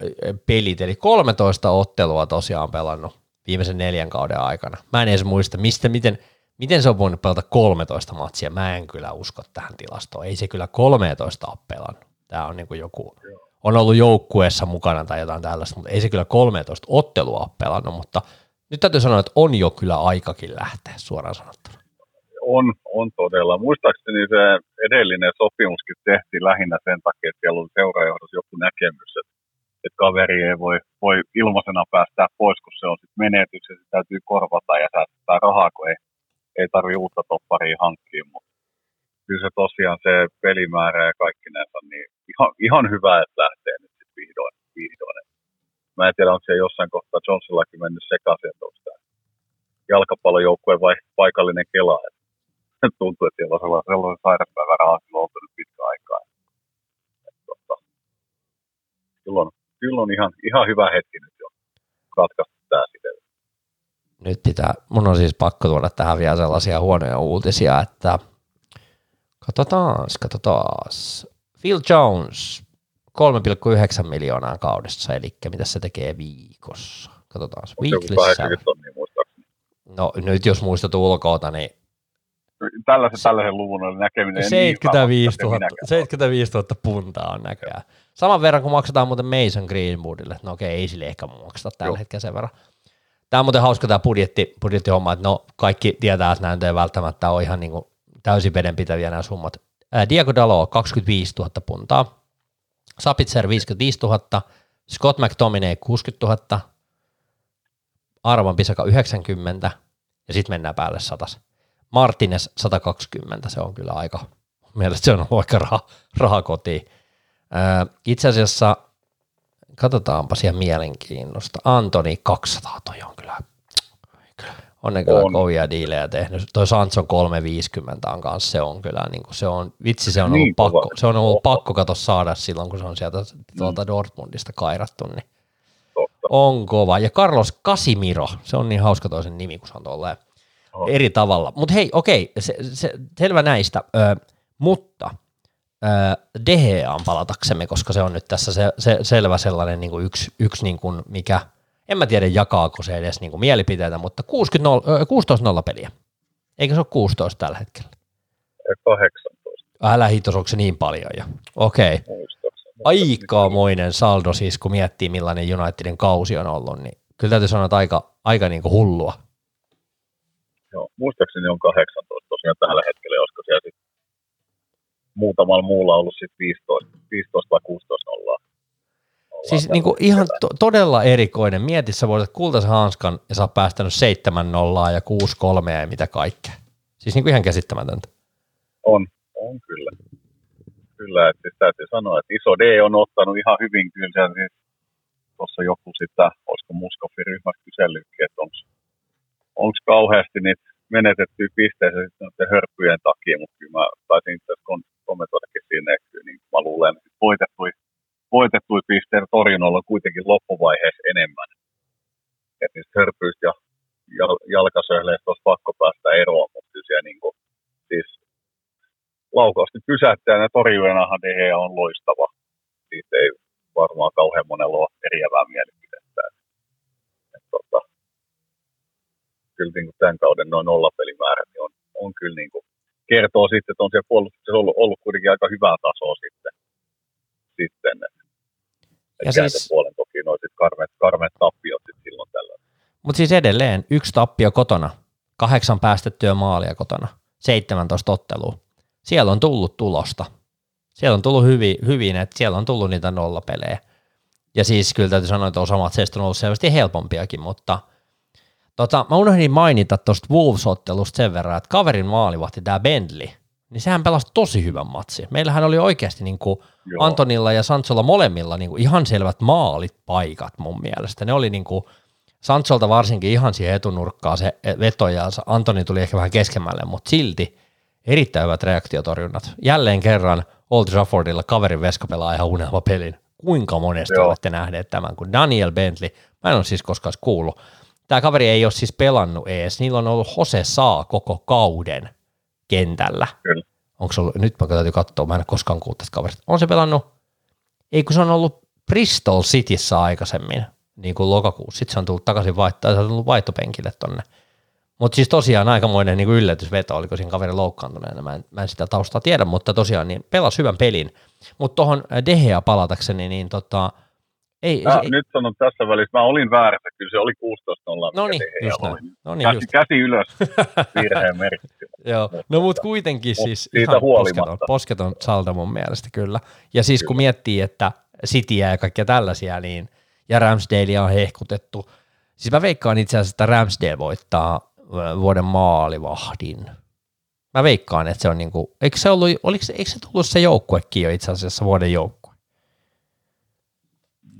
pelit, eli 13 ottelua tosiaan pelannut viimeisen neljän kauden aikana. Mä en edes muista, mistä, miten, miten se on voinut pelata 13 matsia. Mä en kyllä usko tähän tilastoon. Ei se kyllä 13 ole pelannut. Tämä on niin kuin joku, on ollut joukkueessa mukana tai jotain tällaista, mutta ei se kyllä 13 ottelua ole pelannut, mutta nyt täytyy sanoa, että on jo kyllä aikakin lähteä suoraan sanottuna. On, on todella. Muistaakseni se edellinen sopimuskin tehtiin lähinnä sen takia, että siellä oli seuraajohdossa joku näkemys, että, että kaveri ei voi, voi ilmaisena päästää pois, kun se on sitten menetys ja se täytyy korvata ja säästää rahaa, kun ei, ei tarvitse uutta topparia hankkia, mutta kyllä se tosiaan se pelimäärä ja kaikki näitä, niin ihan, ihan hyvä, että lähtee nyt vihdoin. vihdoin. Mä en tiedä, onko se jossain kohtaa Johnsonakin mennyt sekaisin, tämä jalkapallojoukkueen vai paikallinen kela. Tuntuu, että siellä on sellainen, sellainen sairauspäivä rahaa ollut nyt pitkä aikaa. Tota, on, kyllä on ihan, ihan hyvä hetki nyt jo ratkaista tämä sitten. Nyt pitää, mun on siis pakko tuoda tähän vielä sellaisia huonoja uutisia, että Katsotaan, katsotaan. Phil Jones, 3,9 miljoonaa kaudessa, eli mitä se tekee viikossa. Katsotaan. Weekly No nyt jos muistat ulkoota, niin tällaisen, tällaisen luvun oli näkeminen 75 000, 75 000 puntaa on näköjään. Saman verran kuin maksetaan muuten Mason Greenwoodille. No okei, ei sille ehkä makseta tällä Joo. hetkellä sen verran. Tämä on muuten hauska tämä budjetti, budjettihomma, että no kaikki tietää, että näin ei välttämättä ole ihan niin kuin täysin vedenpitäviä nämä summat. Ää, Diego Dalo 25 000 puntaa, Sapitzer 55 000, Scott McTominay 60 000, Arvan Pisaka 90 ja sitten mennään päälle satas. Martinez 120, se on kyllä aika, mielestäni se on vaikka raha, raha kotiin. Itse asiassa, katsotaanpa siellä mielenkiinnosta, Antoni 200, toi on kyllä on ne kyllä on. kovia diilejä tehnyt. Toi Sanson 350 on kanssa, se on kyllä, niin kuin se on, vitsi se on niin ollut, pakko, se on ollut pakko kato saada silloin, kun se on sieltä tuolta mm. Dortmundista kairattu, niin Totta. on kova. Ja Carlos Casimiro, se on niin hauska toisen nimi, kun se on oh. eri tavalla. Mutta hei, okei, se, se, selvä näistä, ö, mutta Deheaan palataksemme, koska se on nyt tässä se, se selvä sellainen niin kuin yksi, yksi niin kuin mikä – en mä tiedä jakaako se edes niinku mielipiteitä, mutta 16-0 peliä. Eikö se ole 16 tällä hetkellä? 18. Älä hitos, onko se niin paljon jo? Okei. Okay. Aikamoinen saldo siis, kun miettii millainen Unitedin kausi on ollut, niin kyllä täytyy sanoa, että aika, aika niin kuin hullua. Joo, muistaakseni on 18 tosiaan tällä hetkellä, olisiko siellä sitten muutamalla muulla ollut sitten 15, 15 vai 16 nollaa. Siis niin kuin ihan to- todella erikoinen. Mieti, sä voitat kultaisen hanskan ja sä oot päästänyt 7 nollaa ja 6 kolmea ja mitä kaikkea. Siis niin kuin ihan käsittämätöntä. On, on kyllä. Kyllä, että siis täytyy sanoa, että iso D on ottanut ihan hyvin kyllä. Siis tuossa joku sitä, olisiko Muskoffin ryhmässä kysellytkin, että onko kauheasti niitä menetettyjä pisteitä sitten hörppyjen takia, mutta kyllä mä taisin itse asiassa kommentoidakin siinä, että niin mä luulen, että voitettuja voitettuja pisteen torjunnoilla kuitenkin loppuvaiheessa enemmän. Että niistä hörpyistä ja jal, jalkasöhleistä olisi pakko päästä eroon, mutta kyllä niin kuin, siis laukausti pysäyttäjänä torjujenahan DHE on loistava. Siitä ei varmaan kauhean monella ole eriävää mielipidettä. Et, et, tota, kyllä niin kuin tämän kauden noin nollapelimäärä niin on, on kyllä niin kuin, kertoo sitten, että on siellä puolustuksessa ollut, ollut kuitenkin aika hyvää tasoa sitten. sitten et, ja siis... puolen toki noin karmeet, karmeet tappiot sit silloin tällä. Mutta siis edelleen yksi tappio kotona, kahdeksan päästettyä maalia kotona, 17 ottelua. Siellä on tullut tulosta. Siellä on tullut hyvin, hyvin että siellä on tullut niitä nollapelejä. Ja siis kyllä täytyy sanoa, että osa matseista on ollut selvästi helpompiakin, mutta tota, mä unohdin mainita tuosta Wolves-ottelusta sen verran, että kaverin maalivahti tämä Bentley, niin sehän pelasi tosi hyvän matsi. Meillähän oli oikeasti niin kuin Antonilla ja Sancholla molemmilla niin kuin ihan selvät maalit paikat mun mielestä. Ne oli niin kuin Sancholta varsinkin ihan siihen etunurkkaan se veto ja Antoni tuli ehkä vähän keskemmälle, mutta silti erittäin hyvät reaktiotorjunnat. Jälleen kerran Old Traffordilla kaverin veska pelaa ihan unelma pelin. Kuinka monesti Joo. olette nähneet tämän, kun Daniel Bentley, mä en ole siis koskaan kuullut. Tämä kaveri ei ole siis pelannut ees, niillä on ollut Jose Saa koko kauden kentällä. Kyllä. Onko se ollut, nyt mä täytyy katsoa, mä en ole koskaan kuullut tästä kaverista. On se pelannut, ei kun se on ollut Bristol Cityssä aikaisemmin, niin kuin lokakuussa. Sitten se on tullut takaisin vaihtaa, se on tullut vaihtopenkille tonne. Mutta siis tosiaan aikamoinen niin yllätysveto, oliko siinä kaveri loukkaantuneena, mä en, mä en sitä taustaa tiedä, mutta tosiaan niin pelasi hyvän pelin. Mutta tuohon Dehea palatakseni, niin tota, ei, mä, ei, nyt sanon tässä välissä, mä olin väärässä, kyllä se oli 16-0. No niin, just näin. No niin, käsi, just. käsi ylös, virheen merkitty. Joo, no mutta kuitenkin siis ihan posketon, posketon saldo mun mielestä kyllä. Ja siis kyllä. kun miettii, että Cityä ja kaikkia tällaisia, niin ja Ramsdalea on hehkutettu. Siis mä veikkaan itse asiassa, että Ramsdale voittaa vuoden maalivahdin. Mä veikkaan, että se on niinku, eikö se ollut, oliko, eikö se tullut se joukkuekin jo itse asiassa vuoden joukkue?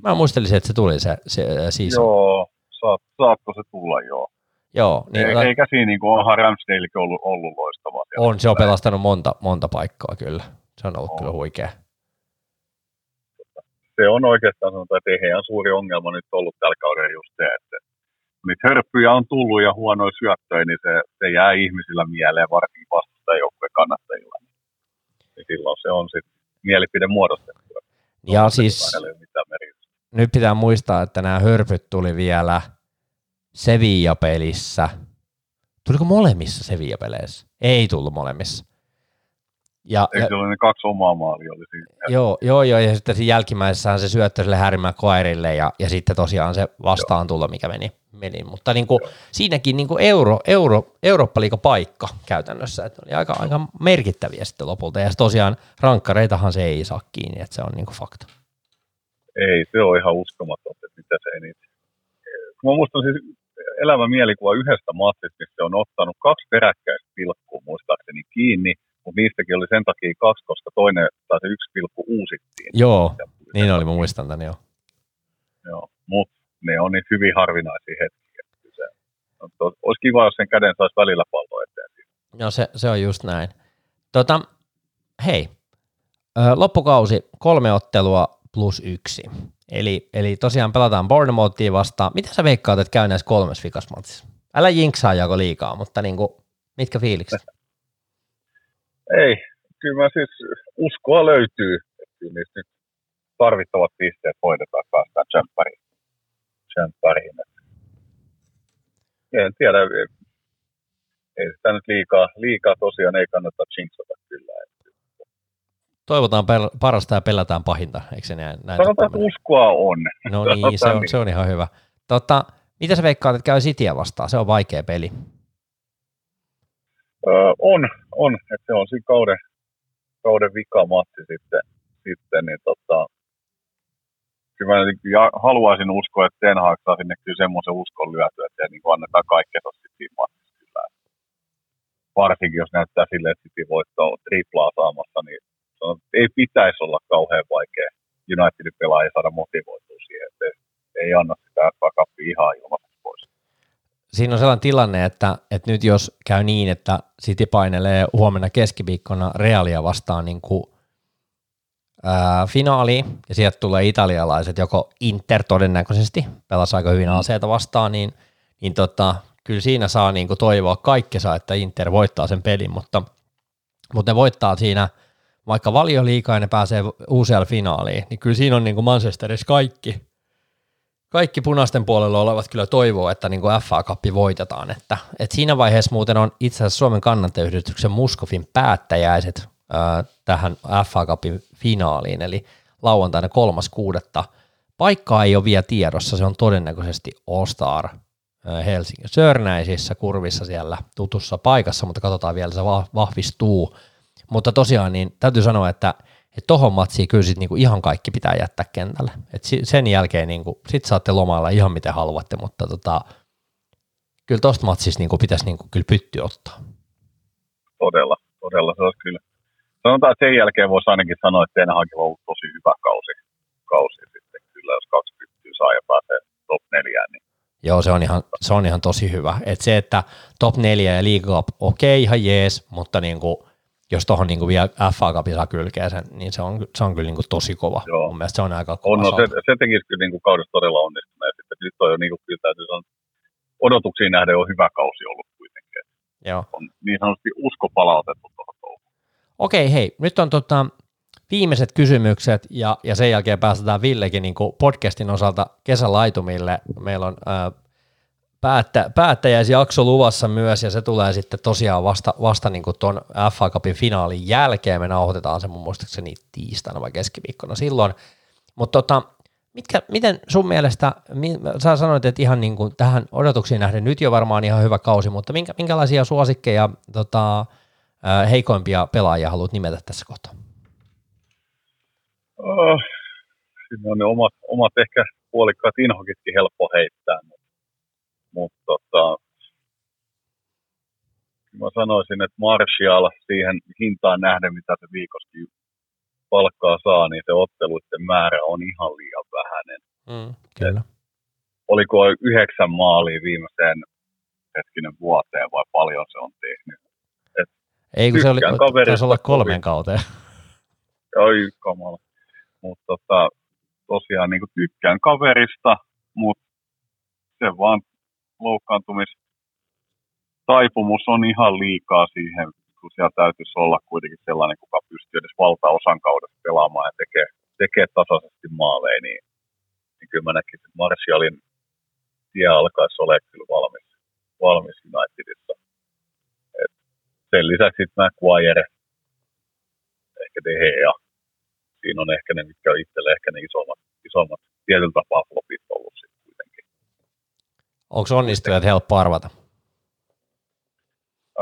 Mä muistelisin, että se tuli se, se siis. Joo, saat, saatko se tulla joo. Joo. Niin, Ei, eikä siinä niin kuin onhan Ramsdalekin ollut, ollut loistava. On, se on pelastanut monta, monta paikkaa kyllä. Se on ollut on. kyllä huikea. Se on oikeastaan sanotaan, että ei suuri ongelma nyt ollut tällä kaudella just se, että niitä hörppyjä on tullut ja huonoja syöttöjä, niin se, se jää ihmisillä mieleen, varsinkin vastustajoukkueen kannattajilla. Niin silloin se on sitten mielipide muodostettu. Ja siis nyt pitää muistaa, että nämä hörpyt tuli vielä Sevilla-pelissä. Tuliko molemmissa Sevilla-peleissä? Ei tullut molemmissa. Ja, Eikö ja, ne kaksi omaa maalia oli siinä? Joo, joo, joo, ja sitten siinä jälkimmäisessähän se syöttö sille Harry Maguirelle, ja, ja sitten tosiaan se vastaan tulla, mikä meni, meni. Mutta niin kuin, siinäkin niin kuin euro, euro, eurooppa paikka käytännössä, että oli aika, aika merkittäviä sitten lopulta, ja tosiaan rankkareitahan se ei saa kiinni, että se on niin kuin fakta. Ei, se on ihan uskomaton, että mitä se ei niitä. Mä muistan siis elävä mielikuva yhdestä matsista, missä se on ottanut kaksi peräkkäistä pilkkua muistaakseni kiinni, mutta niistäkin oli sen takia kaksi, koska toinen tai se yksi pilkku uusittiin. Joo, niin oli, mä muistan tämän jo. Joo, mutta ne on niin hyvin harvinaisia hetkiä. Se, no, olisi kiva, jos sen käden saisi välillä pallo eteen. Joo, se, se on just näin. Tota, hei, loppukausi, kolme ottelua plus yksi. Eli, eli tosiaan pelataan Bournemouthia vastaan. Mitä sä veikkaat, että käy näissä kolmessa vikasmatsissa? Älä jinksaa jako liikaa, mutta niin kuin, mitkä fiilikset? Ei, kyllä mä siis uskoa löytyy, niistä nyt tarvittavat pisteet hoidetaan päästään tsemppäriin. tsemppäriin. En tiedä, ei sitä nyt liikaa, liikaa tosiaan ei kannata jinxata kyllä. Toivotaan pel- parasta ja pelätään pahinta, eikö se näin? näin Sanotaan, että uskoa on. No niin, se on, se on ihan hyvä. Tota, mitä sä veikkaat, että käy Cityä vastaan? Se on vaikea peli. Öö, on, on. Että se on siinä kauden, kauden vikamatsi sitten, sitten niin tota, kyllä mä ja haluaisin uskoa, että Ten Hag saa sinne kyllä semmoisen uskon lyötyä, että niin annetaan kaikkea sitten siinä kyllä. Varsinkin jos näyttää silleen, että City voittaa triplaa saamassa, niin että ei pitäisi olla kauhean vaikea Unitedin pelaajia saada motivoitua siihen, että ei anna sitä takappi ihan ilmaiseksi pois. Siinä on sellainen tilanne, että, että nyt jos käy niin, että City painelee huomenna keskiviikkona Realia vastaan niin kuin, ää, finaaliin, ja sieltä tulee italialaiset, joko Inter todennäköisesti, pelasi aika hyvin aseita vastaan, niin, niin tota, kyllä siinä saa niin kuin toivoa kaikkensa, että Inter voittaa sen pelin, mutta, mutta ne voittaa siinä – vaikka valio liikaa ja ne pääsee usealla finaaliin, niin kyllä siinä on niin kuin Manchesterissa kaikki, kaikki punaisten puolella olevat kyllä toivoo, että niin kuin FA Cup voitetaan. Että, että siinä vaiheessa muuten on itse asiassa Suomen kannattajayhdistyksen Muskofin päättäjäiset ää, tähän FA Cupin finaaliin, eli lauantaina kolmas kuudetta. Paikkaa ei ole vielä tiedossa, se on todennäköisesti All Star Helsingin Sörnäisissä kurvissa siellä tutussa paikassa, mutta katsotaan vielä, se vahvistuu. Mutta tosiaan niin täytyy sanoa, että että tohon matsiin kyllä sit niinku ihan kaikki pitää jättää kentälle. Et sen jälkeen niinku, sit saatte lomailla ihan miten haluatte, mutta tota, kyllä tosta matsista niinku pitäisi niinku kyllä pytty ottaa. Todella, todella se olisi kyllä. Sanotaan, että sen jälkeen voisi ainakin sanoa, että Ten Hagilla on ollut tosi hyvä kausi, kausi sitten kyllä, jos kaksi pyttyä saa ja pääsee top neljään, niin Joo, se on ihan, se on ihan tosi hyvä. Et se, että top 4 ja League Cup, okei, okay, ihan jees, mutta niinku, jos tuohon niinku vielä FA Cupin saa kylkeä sen, niin se on, se on kyllä niinku tosi kova. Joo. Mun mielestä se on aika kova. On, no, se, se tekisi kyllä niinku kaudessa todella onnistunut. Ja sitten nyt on jo niinku, kyllä täytyy sanoa, odotuksiin nähden on hyvä kausi ollut kuitenkin. Joo. On niin sanotusti usko palautettu tuohon Okei, hei, nyt on tota, viimeiset kysymykset ja, ja sen jälkeen päästetään Villekin niin podcastin osalta kesälaitumille. Meillä on ää, päättä, päättäjäisjakso luvassa myös ja se tulee sitten tosiaan vasta, vasta niin tuon FA Cupin finaalin jälkeen. Me nauhoitetaan se mun muistaakseni tiistaina vai keskiviikkona silloin. Mutta tota, mitkä, miten sun mielestä, sä sanoit, että ihan niin kuin tähän odotuksiin nähden nyt jo varmaan ihan hyvä kausi, mutta minkä, minkälaisia suosikkeja tota, heikoimpia pelaajia haluat nimetä tässä kohtaa? Oh, siinä on ne omat, omat ehkä puolikkaat inhokitkin helppo heittää, mutta, tota, mä sanoisin, että Martial siihen hintaan nähden, mitä se viikosti palkkaa saa, niin se otteluiden määrä on ihan liian vähäinen. Mm, kyllä. Et, oliko yhdeksän maalia viimeiseen hetkinen vuoteen vai paljon se on tehnyt? Et Ei kun se oli, taisi olla kolmen kauteen. Oi kamala. Mutta tota, tosiaan niin tykkään kaverista, mutta se vaan loukkaantumis taipumus on ihan liikaa siihen, kun siellä täytyisi olla kuitenkin sellainen, kuka pystyy edes valtaosan kaudesta pelaamaan ja tekee, tekee tasaisesti maaleja, niin, niin kyllä mä näkisin, että Martialin tie alkaisi olla kyllä valmis, valmis Unitedissa. Et sen lisäksi sitten McGuire, ehkä De Gea, siinä on ehkä ne, mitkä on itselle ehkä ne isommat, isommat tietyllä tapaa flopit ollut sitten. Onko onnistujat helppo arvata?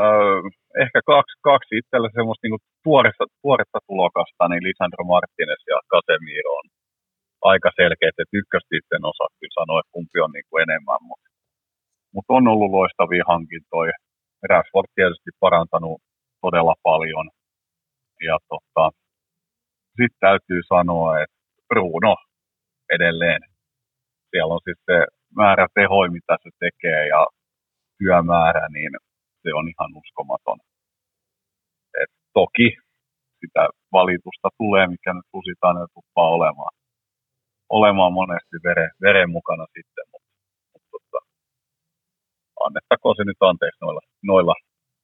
Öö, ehkä kaksi, kaksi itsellä semmoista niin tuoretta, tuoretta tulokasta, niin Lisandro Martinez ja Casemiro on aika selkeät, että ykköstä sitten osaa kyllä sanoa, että kumpi on niin kuin enemmän, mutta, mutta on ollut loistavia hankintoja. Rashford tietysti parantanut todella paljon. Ja tota, sitten täytyy sanoa, että Bruno edelleen. Siellä on se määrä tehoi, mitä se tekee ja työmäärä, niin se on ihan uskomaton. Et toki sitä valitusta tulee, mikä nyt lusitaan ja tuppaa olemaan, olemaan monesti veren, veren mukana sitten, mutta, mutta mutta annettakoon se nyt anteeksi noilla, noilla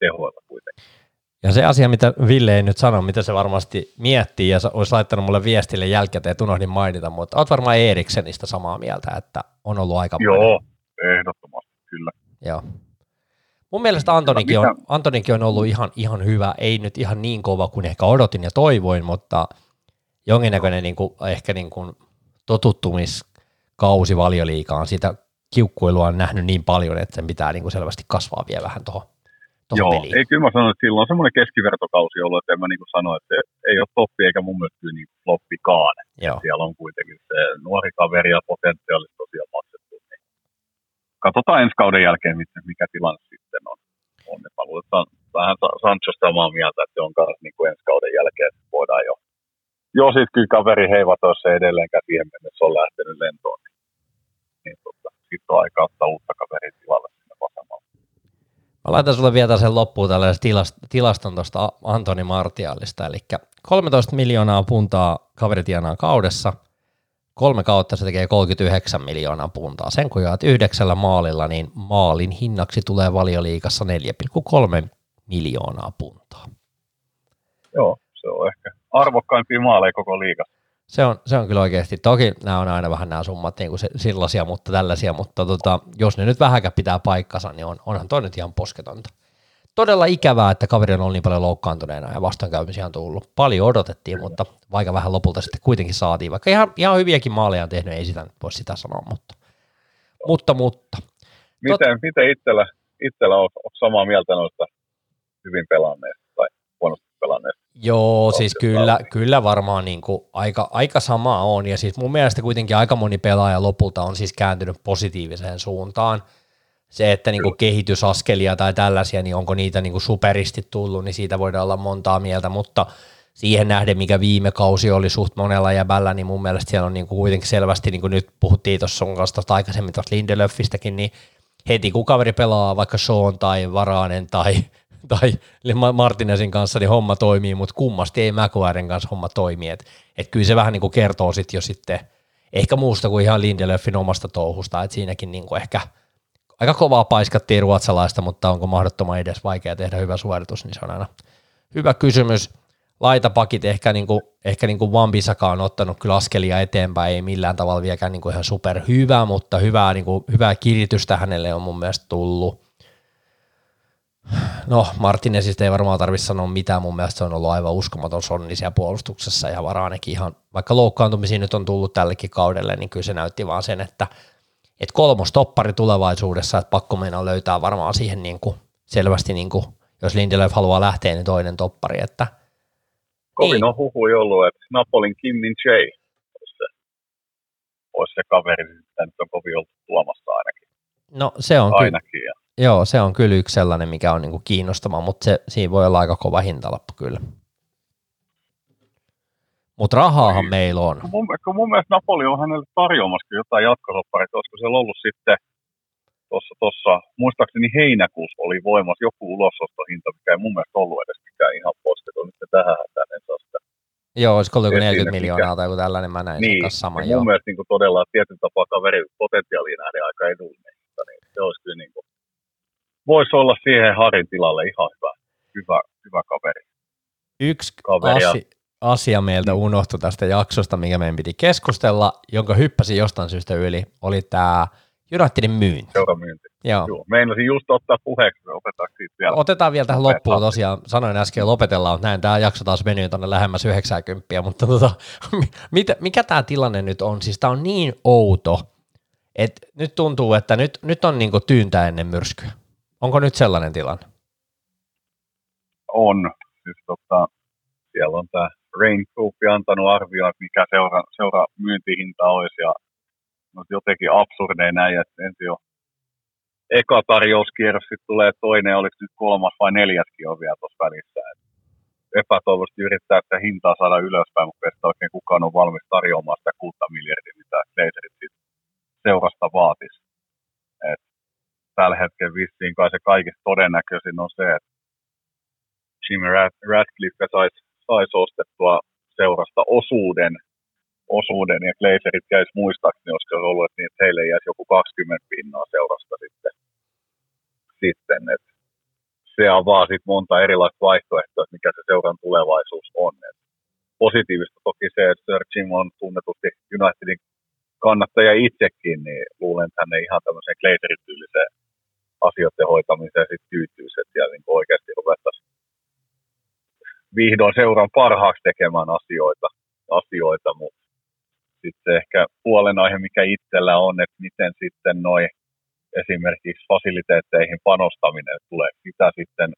tehoilla kuitenkin. Ja se asia, mitä Ville ei nyt sano, mitä se varmasti miettii, ja olisi laittanut mulle viestille jälkikäteen, että unohdin mainita, mutta olet varmaan Eriksenistä samaa mieltä, että on ollut aika Joo, ehdottomasti, kyllä. Joo. Mun mielestä Antonikin on, Antonikin on ollut ihan, ihan hyvä, ei nyt ihan niin kova kuin ehkä odotin ja toivoin, mutta jonkinnäköinen niin kuin, ehkä niin kuin totuttumiskausi valioliikaan, sitä kiukkuilua on nähnyt niin paljon, että sen pitää niin kuin selvästi kasvaa vielä vähän tuohon Joo, peliin. ei kyllä mä sanon, että silloin on semmoinen keskivertokausi ollut, että en mä niin kuin sano, että ei ole toppi eikä mun mielestä kyllä niin floppikaan. Joo. Siellä on kuitenkin se nuori kaveri ja potentiaali tosiaan maksettu. Niin katsotaan ensi kauden jälkeen, mikä tilanne sitten on. on. Että vähän Sancho samaa mieltä, että se on kanssa niin kuin ensi kauden jälkeen, että voidaan jo Joo, sitten kyllä kaveri heivatoissa edelleenkään siihen mennessä on lähtenyt lentoon, niin, niin tota, sitten on aika ottaa uutta kaveria tilalle. Mä laitan sulle vielä sen loppuun tällaisen tilast- tilaston tuosta Antoni Martialista, eli 13 miljoonaa puntaa kaveri tienaa kaudessa, kolme kautta se tekee 39 miljoonaa puntaa. Sen kun jaat yhdeksällä maalilla, niin maalin hinnaksi tulee valioliikassa 4,3 miljoonaa puntaa. Joo, se on ehkä arvokkaimpia maaleja koko liigassa. Se on, se on kyllä oikeasti. Toki nämä on aina vähän nämä summat niin kuin se, sellaisia, mutta tällaisia, mutta tota, jos ne nyt vähänkään pitää paikkansa, niin on, onhan toi nyt ihan posketonta. Todella ikävää, että kaveri on ollut niin paljon loukkaantuneena ja vastoinkäymisiä on tullut. Paljon odotettiin, mutta vaikka vähän lopulta sitten kuitenkin saatiin, vaikka ihan, ihan hyviäkin maaleja on tehnyt, ei sitä voi sitä sanoa, mutta, mutta, mutta. Miten, Tot... miten itsellä, itsellä on, on samaa mieltä noista hyvin pelanneista tai huonosti pelanneista? Joo, siis kyllä, kyllä varmaan niin kuin aika, aika sama on, ja siis mun mielestä kuitenkin aika moni pelaaja lopulta on siis kääntynyt positiiviseen suuntaan. Se, että niin kuin kehitysaskelia tai tällaisia, niin onko niitä niin kuin superisti tullut, niin siitä voidaan olla montaa mieltä, mutta siihen nähden, mikä viime kausi oli suht monella jäbällä, niin mun mielestä siellä on niin kuin kuitenkin selvästi, niin kuin nyt puhuttiin tuossa sun kanssa tuosta aikaisemmin tuosta Lindelöfistäkin, niin heti kun kaveri pelaa vaikka Sean tai Varanen tai tai Martinezin kanssa niin homma toimii, mutta kummasti ei McLaren kanssa homma toimii. Et, et kyllä se vähän niin kuin kertoo sitten jo sitten ehkä muusta kuin ihan Lindelöfin omasta touhusta, että siinäkin niin kuin ehkä aika kovaa paiskattiin ruotsalaista, mutta onko mahdottoman edes vaikea tehdä hyvä suoritus, niin se on aina hyvä kysymys. Laitapakit ehkä, niin kuin, ehkä niin kuin on ottanut kyllä askelia eteenpäin, ei millään tavalla vieläkään niin kuin ihan super hyvä, mutta hyvää, niin kuin, hyvää kiritystä hänelle on mun mielestä tullut. No Martinezista ei varmaan tarvitse sanoa mitään, mun mielestä se on ollut aivan uskomaton sonni siellä puolustuksessa ja Varanekin ihan, vaikka loukkaantumisia nyt on tullut tällekin kaudelle, niin kyllä se näytti vaan sen, että, että kolmostoppari tulevaisuudessa, että pakko meidän löytää varmaan siihen niin kuin selvästi, niin kuin, jos Lindelöf haluaa lähteä, niin toinen toppari, että Kovin niin. on huhui ollut, että Napolin Kim Min Jae olisi se, olisi se kaveri, mitä nyt on kovin ollut tuomassa ainakin. No se on ainakin. Kyllä. Ja Joo, se on kyllä yksi sellainen, mikä on niinku kiinnostava, mutta se, siinä voi olla aika kova hintalappu kyllä. Mutta rahaahan niin. meillä on. Kun mun, kun mun mielestä Napoli on hänelle tarjoamassa jotain jatkosoppareita, olisiko siellä ollut sitten tuossa, tuossa, muistaakseni heinäkuussa oli voimassa joku ulosostohinta, mikä ei mun mielestä ollut edes mikään ihan posketon, nyt tähän hätään en saa sitä. Joo, olisiko ollut joku 40 miljoonaa mikä... tai joku tällainen, mä näin niin, sen sama. Mun joo. mielestä niin kuin todella tietyn tapaa kaveri potentiaaliin nähden aika edullinen, niin se olisi kyllä niin kuin voisi olla siihen Harin tilalle ihan hyvä, hyvä, hyvä kaveri. Yksi kaveri. Asi, asia meiltä unohtui tästä jaksosta, mikä meidän piti keskustella, jonka hyppäsi jostain syystä yli, oli tämä Unitedin myynti. Seuramyynti. Joo. Joo. Meinasin just ottaa puheeksi, otetaan siitä vielä. Otetaan vielä tähän loppuun tosiaan, sanoin äsken lopetellaan, näin tämä jakso taas venyy tuonne lähemmäs 90, mutta tota, mitä, mikä tämä tilanne nyt on? Siis tämä on niin outo, että nyt tuntuu, että nyt, nyt on niinku tyyntä ennen myrskyä. Onko nyt sellainen tilanne? On. Siis, tota, siellä on tämä Rain Group antanut arvioa, että mikä seura, seura myyntihinta olisi. Ja no, jotenkin absurdeja näin, että ensin jo eka tarjouskierros, sitten tulee toinen, oliko nyt kolmas vai neljäskin on vielä tuossa välissä. Et epätoivoisesti yrittää sitä hintaa saada ylöspäin, mutta ei oikein kukaan on valmis tarjoamaan sitä kuutta miljardia, mitä Glazerit seurasta vaatisi. Tällä hetkellä vissiin kai se kaikista todennäköisin on se, että Jimmy Radcliffe saisi sais ostettua seurasta osuuden, osuuden ja Glazerit jäisi muistaakseni, olisiko se ollut, että, niin, että heille jäisi joku 20 pinnaa seurasta sitten. sitten että se avaa sitten monta erilaista vaihtoehtoa, mikä se seuran tulevaisuus on. Et positiivista toki se, että Sir Jim on tunnetusti Unitedin kannattaja itsekin, niin luulen, että ei ihan tämmöiseen Glazerit-tyyliseen asioiden hoitamiseen sitten tyytyisi, että siellä niin oikeasti ruvettaisiin vihdoin seuran parhaaksi tekemään asioita, asioita mutta sitten ehkä puolenaihe, mikä itsellä on, että miten sitten noin esimerkiksi fasiliteetteihin panostaminen tulee, mitä sitten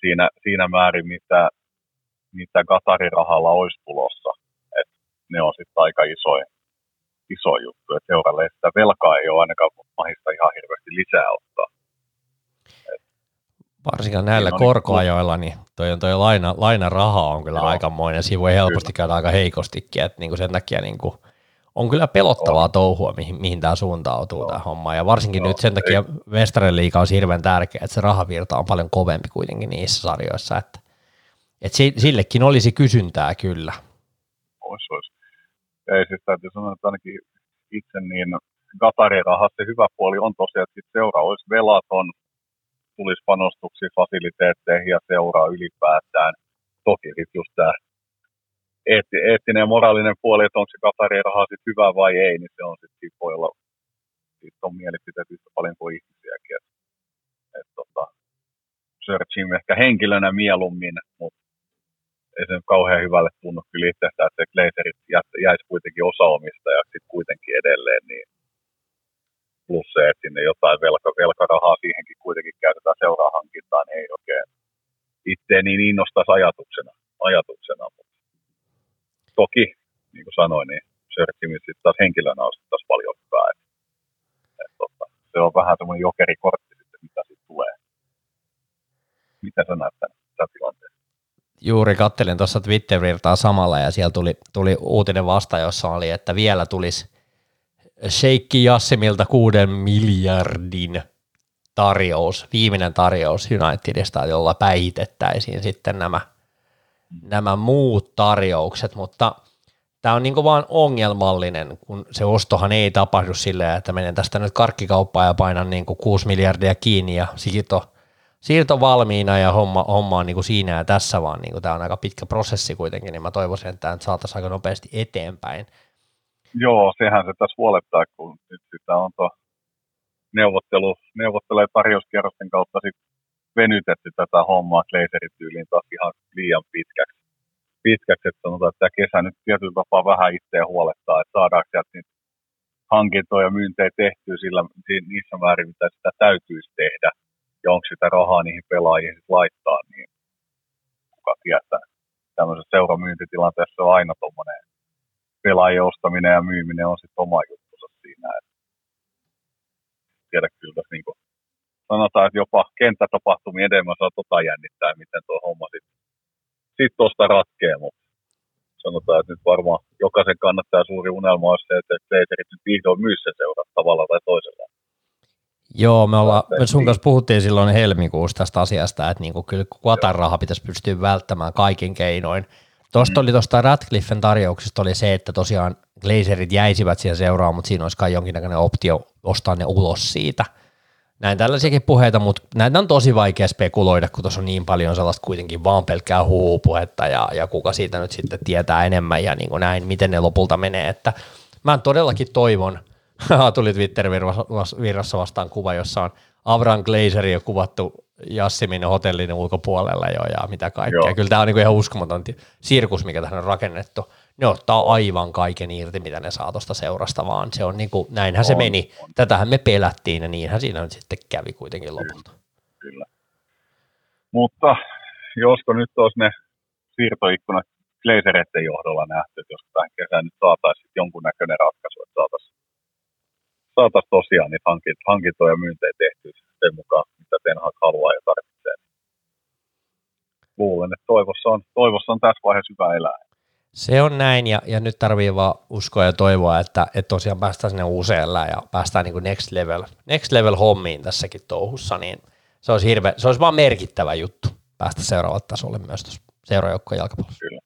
siinä, siinä määrin, mitä, mitä Qatarirahalla olisi tulossa. Et ne on sitten aika isoja iso juttu, että seuralle sitä velkaa ei ole ainakaan mahista ihan hirveästi lisää ottaa. Varsinkin näillä niin korkoajoilla, niin toi, toi laina, lainaraha on kyllä Joo. aikamoinen. Siinä voi helposti kyllä. käydä aika heikostikin, että niin kuin sen takia niin kuin on kyllä pelottavaa on. touhua, mihin, mihin tämä suuntautuu Joo. tämä homma. Ja varsinkin Joo. nyt sen takia Mestarien liiga on hirveän tärkeä, että se rahavirta on paljon kovempi kuitenkin niissä sarjoissa. Että, että sillekin olisi kysyntää kyllä. Olisi, olisi. Ei siis täytyy sanoa, että ainakin itse niin Qatarin rahassa se hyvä puoli on tosiaan, että seura olisi velaton, tulisi panostuksia fasiliteetteihin ja seuraa ylipäätään. Toki sitten just tämä eetti, eettinen ja moraalinen puoli, että onko se Katarin raha sitten hyvä vai ei, niin se on sitten voi olla, siitä on mielipiteet yhtä paljon kuin ihmisiäkin. Et, et, tota, Searchim ehkä henkilönä mieluummin, mutta ei se nyt kauhean hyvälle tunnu kyllä itsestään, että se Glazerit jäisi kuitenkin osa omista ja sitten kuitenkin edelleen, niin plus se, että sinne jotain siihenkin käytetään seuraahankintaan, niin ei oikein itse niin innostaisi ajatuksena, ajatuksena. Mutta toki, niin kuin sanoin, niin Sörkimin sitten taas henkilönä on paljon hyvää. Et, et, tota, se on vähän semmoinen jokerikortti sitten, mitä sitten tulee. Mitä sä näet tämän tilanteen? Juuri kattelin tuossa Twitter-virtaa samalla ja siellä tuli, tuli uutinen vasta, jossa oli, että vielä tulisi Sheikki Jassimilta kuuden miljardin tarjous, viimeinen tarjous Unitedista, jolla päihitettäisiin sitten nämä, nämä muut tarjoukset, mutta tämä on niin vaan ongelmallinen, kun se ostohan ei tapahdu silleen, että menen tästä nyt karkkikauppaan ja painan niin 6 miljardia kiinni ja siirto, siirto valmiina ja homma, homma on niin siinä ja tässä, vaan niin tämä on aika pitkä prosessi kuitenkin, niin mä toivoisin, että tämä saataisiin aika nopeasti eteenpäin. Joo, sehän se tässä huolettaa, kun nyt sitä on tuo neuvottelu, neuvottelee tarjouskierrosten kautta sit venytetty tätä hommaa glazerityyliin taas ihan liian pitkäksi. pitkäksi että sanotaan, että tämä kesä nyt tietyllä tapaa vähän itseä huolettaa, että saadaanko sieltä niitä hankintoja ja myyntejä tehtyä sillä, niissä määrin, mitä sitä täytyisi tehdä, ja onko sitä rahaa niihin pelaajiin laittaa, niin kuka tietää. Tämmöisessä seuramyyntitilanteessa on aina tuommoinen pelaajien ostaminen ja myyminen on sitten oma. Et tiedä kyllä niin kuin sanotaan, että jopa kenttätapahtumia enemmän saa tota jännittää, miten tuo homma sitten sit tuosta ratkee, mutta sanotaan, että nyt varmaan jokaisen kannattaa suuri unelma on se, että Blazerit nyt vihdoin myy sen seuraa tavalla tai toisella. Joo, me, ollaan, me sun kanssa puhuttiin silloin helmikuussa tästä asiasta, että niinku kyllä Qatar raha pitäisi pystyä välttämään kaikin keinoin. Tuosta mm. oli tuosta Radcliffen tarjouksesta oli se, että tosiaan Glazerit jäisivät siihen seuraan, mutta siinä olisi kai jonkinnäköinen optio ostaa ne ulos siitä. Näin tällaisiakin puheita, mutta näitä on tosi vaikea spekuloida, kun tuossa on niin paljon sellaista kuitenkin vaan pelkkää huupuhetta ja, ja kuka siitä nyt sitten tietää enemmän ja niin kuin näin, miten ne lopulta menee. Että mä todellakin toivon, tuli Twitter-virrassa vastaan kuva, jossa on Avram Glazeri jo kuvattu Jassimin hotellin ulkopuolella jo ja mitä kaikkea. Joo. Kyllä tämä on niinku ihan uskomaton sirkus, mikä tähän on rakennettu. Ne ottaa aivan kaiken irti, mitä ne saa tuosta seurasta, vaan se on niinku, näinhän on, se meni. On. Tätähän me pelättiin ja niinhän siinä nyt sitten kävi kuitenkin lopulta. Kyllä. Kyllä. Mutta josko nyt olisi ne siirtoikkunat Glazereiden johdolla nähty, että jos tämän kesän nyt saataisiin jonkunnäköinen ratkaisu, että saataisiin saataisiin tosiaan niitä hankintoja ja myyntejä tehtyä sen mukaan, mitä Ten Hag haluaa ja tarvitsee. Luulen, että toivossa on, toivossa on tässä vaiheessa hyvä elää. Se on näin, ja, ja nyt tarvii vaan uskoa ja toivoa, että, että tosiaan päästään sinne usealla ja päästään niin kuin next level, next level hommiin tässäkin touhussa, niin se olisi, hirve, se olisi vaan merkittävä juttu päästä seuraavalle tasolle myös tuossa seuraajoukkojen jalkapallossa. Kyllä.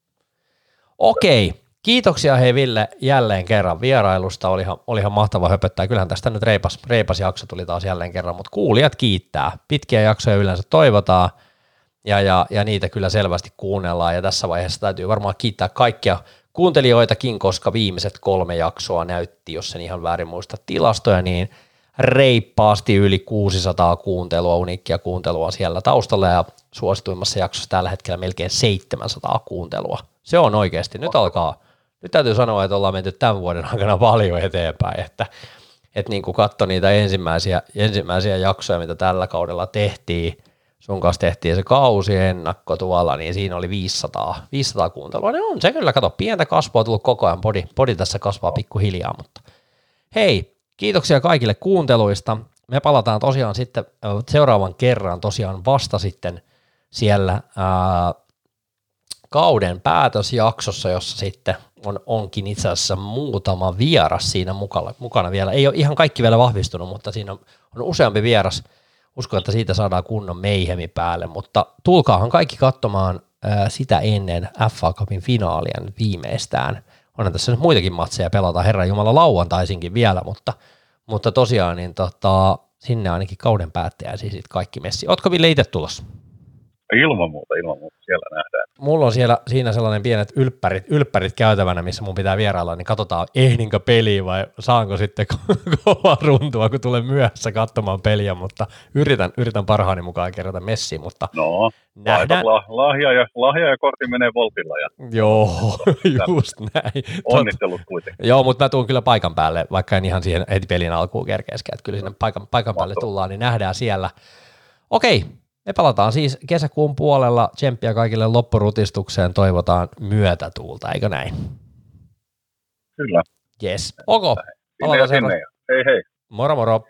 Okei, Kiitoksia hei Ville jälleen kerran vierailusta, olihan, olihan mahtava höpöttää. Kyllähän tästä nyt reipas, reipas jakso tuli taas jälleen kerran, mutta kuulijat kiittää. Pitkiä jaksoja yleensä toivotaan ja, ja, ja niitä kyllä selvästi kuunnellaan. Ja tässä vaiheessa täytyy varmaan kiittää kaikkia kuuntelijoitakin, koska viimeiset kolme jaksoa näytti, jos en ihan väärin muista tilastoja, niin reippaasti yli 600 kuuntelua, uniikkia kuuntelua siellä taustalla. Ja suosituimmassa jaksossa tällä hetkellä melkein 700 kuuntelua. Se on oikeasti, nyt alkaa nyt täytyy sanoa, että ollaan menty tämän vuoden aikana paljon eteenpäin, että, että niin kuin katso niitä ensimmäisiä, ensimmäisiä jaksoja, mitä tällä kaudella tehtiin, sun kanssa tehtiin se kausiennakko tuolla, niin siinä oli 500, 500 kuuntelua. Ne on se kyllä, kato, pientä kasvua tullut koko ajan, body, body tässä kasvaa pikkuhiljaa, mutta hei, kiitoksia kaikille kuunteluista. Me palataan tosiaan sitten seuraavan kerran tosiaan vasta sitten siellä ää, kauden päätösjaksossa, jossa sitten on, onkin itse asiassa muutama vieras siinä mukana, mukana vielä. Ei ole ihan kaikki vielä vahvistunut, mutta siinä on, on useampi vieras. Uskon, että siitä saadaan kunnon meihemi päälle, mutta tulkaahan kaikki katsomaan sitä ennen FA Cupin finaalia nyt viimeistään. Onhan tässä nyt muitakin matseja pelata, Herran Jumala lauantaisinkin vielä, mutta, mutta tosiaan niin tota, sinne ainakin kauden päättäjä siis kaikki messi. Ootko Ville itse tulossa? Ilman muuta, ilman muuta, siellä nähdään. Mulla on siellä siinä sellainen pienet ylppärit, ylppärit käytävänä, missä mun pitää vierailla, niin katsotaan, ehdinkö peliä vai saanko sitten kovaa runtua, kun tulen myöhässä katsomaan peliä, mutta yritän, yritän parhaani mukaan kerätä messiin, mutta No, nähdään. la, lahja, ja, lahja ja kortti menee voltilla ja Joo, just näin. Onnittelut kuitenkin. Joo, mutta mä tuun kyllä paikan päälle, vaikka en ihan siihen heti pelin alkuun kerkeäskään, että kyllä sinne paikan, paikan päälle tullaan, niin nähdään siellä. Okei, me palataan siis kesäkuun puolella. Tsemppiä kaikille loppurutistukseen, toivotaan myötätuulta, eikö näin? Kyllä. Yes. Ok, palataan ja Hei hei. Moro moro.